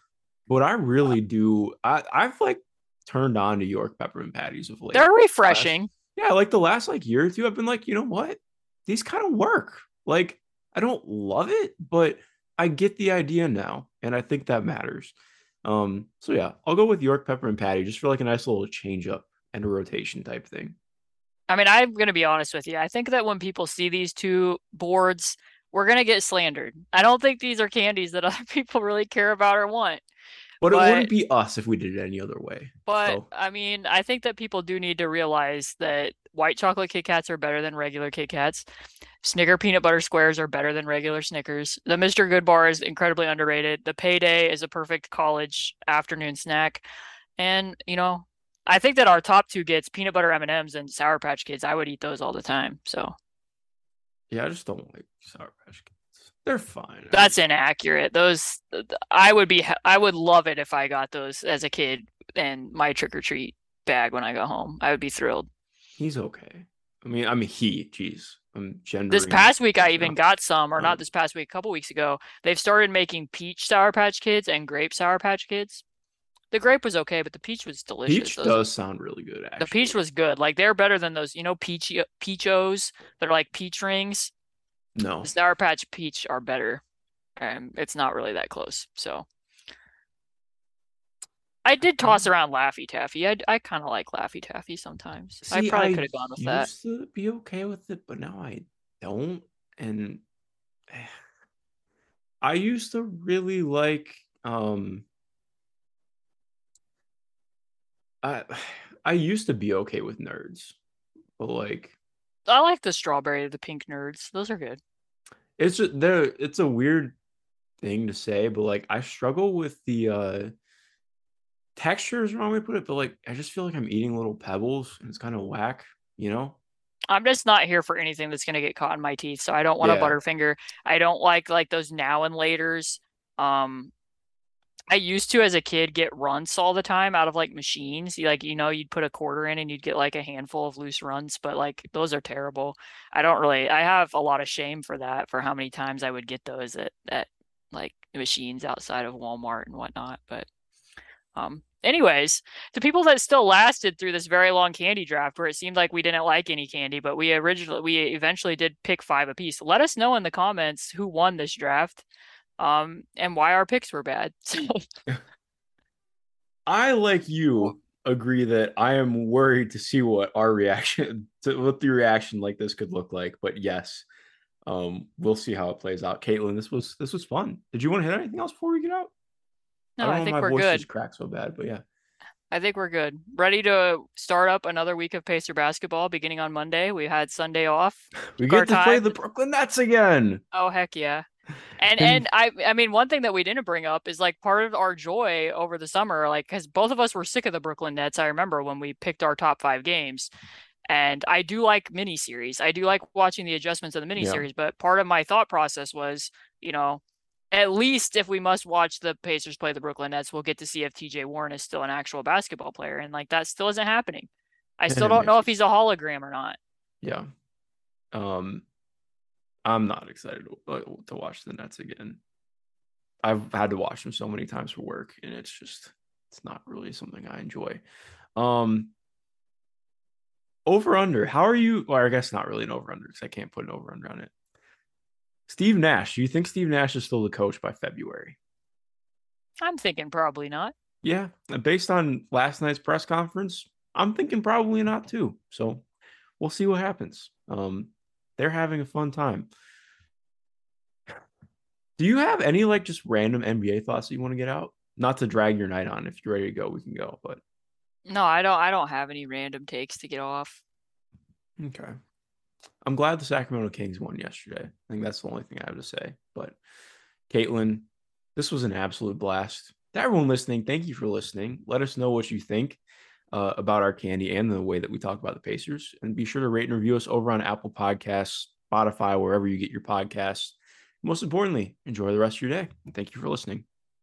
But I really do. I I've like turned on to York peppermint patties of late. they're refreshing. yeah, like the last like year or two, I've been like, you know what? These kind of work. Like, I don't love it, but I get the idea now, and I think that matters. Um, so yeah, I'll go with York peppermint patty just for like a nice little change up and a rotation type thing. I mean, I'm going to be honest with you. I think that when people see these two boards, we're going to get slandered. I don't think these are candies that *laughs* other people really care about or want. But, it wouldn't be us if we did it any other way. But So, I mean, I think that people do need to realize that white chocolate Kit Kats are better than regular Kit Kats. Snicker peanut butter squares are better than regular Snickers. The Mr. Good bar is incredibly underrated. The Payday is a perfect college afternoon snack. And, you know, I think that our top two gets peanut butter M&Ms and Sour Patch Kids. I would eat those all the time. So yeah, I just don't like Sour Patch Kids. They're fine. that's inaccurate. Those I would be I would love it if I got those as a kid and my trick or treat bag when I go home. I would be thrilled. He's okay. I mean, I mean, he, Jeez, I'm gendering. This past week, I even got some, or um, not this past week, a couple weeks ago. They've started making peach Sour Patch Kids and grape Sour Patch Kids. The grape was okay, but the peach was delicious. Peach Those- does sound really good. Actually, the peach was good. Like they're better than those, you know, peach peachos. They're like peach rings. no. The Sour Patch Peach are better. Um, it's not really that close. So I did toss around Laffy Taffy. I I kind of like Laffy Taffy sometimes. I probably could have gone with that. used to be okay with it, but now I don't. And *sighs* I used to really like um I *sighs* I used to be okay with nerds, but like I like the strawberry, the pink nerds. Those are good. it's just there. It's a weird thing to say, but like I struggle with the uh texture is the wrong way to put it, but like I just feel like I'm eating little pebbles and it's kind of whack, you know? I'm just not here for anything that's gonna get caught in my teeth. So I don't want Yeah. a Butterfinger. I don't like like those now and laters. Um, I used to as a kid get runts all the time out of like machines. You like you know you'd put a quarter in and you'd get like a handful of loose runts, but like those are terrible. I don't really. I have a lot of shame for that for how many times I would get those at at like machines outside of Walmart and whatnot. But um, anyways, to people that still lasted through this very long candy draft where it seemed like we didn't like any candy, but we originally we eventually did pick five apiece. Let us know in the comments who won this draft, um, and why our picks were bad. *laughs* So I like you agree that I am worried to see what our reaction *laughs* to what the reaction like this could look like. But yes, um, we'll see how it plays out. Caitlin, this was this was fun. Did you want to hit anything else before we get out? no, I know, think we're good. cracked so bad, but yeah. I think we're good. Ready to start up another week of Pacer basketball beginning on Monday. We had Sunday off. *laughs* We get to play the Brooklyn Nets again. Oh heck yeah. And And- I I mean one thing that we didn't bring up is like part of our joy over the summer like cuz both of us were sick of the Brooklyn Nets. I remember when we picked our top 5 games. And I do like miniseries. I do like watching the adjustments of the Yeah. miniseries, but part of my thought process was, you know, at least if we must watch the Pacers play the Brooklyn Nets, we'll get to see if TJ Warren is still an actual basketball player. And like that still isn't happening. I still don't know if he's a hologram or not. Yeah. Um, I'm not excited to, uh, to watch the Nets again. I've had to watch them so many times for work, and it's just it's not really something I enjoy. Um, over under. How are you? Well, I guess not really an over under because I can't put an over under on it. Steve Nash. Do you think Steve Nash is still the coach by February? I'm thinking probably not. Yeah, based on last night's press conference, I'm thinking probably not too. So we'll see what happens. Um, they're having a fun time. Do you have any like just random NBA thoughts that you want to get out? Not to drag your night on. If you're ready to go, we can go. But No, I don't I don't have any random takes to get off. okay, I'm glad the Sacramento Kings won yesterday. I think that's the only thing I have to say. But Caitlin, this was an absolute blast. To everyone listening, thank you for listening. Let us know what you think uh, about our candy and the way that we talk about the Pacers. And be sure to rate and review us over on Apple Podcasts, Spotify, wherever you get your podcasts. Most importantly, enjoy the rest of your day. And thank you for listening.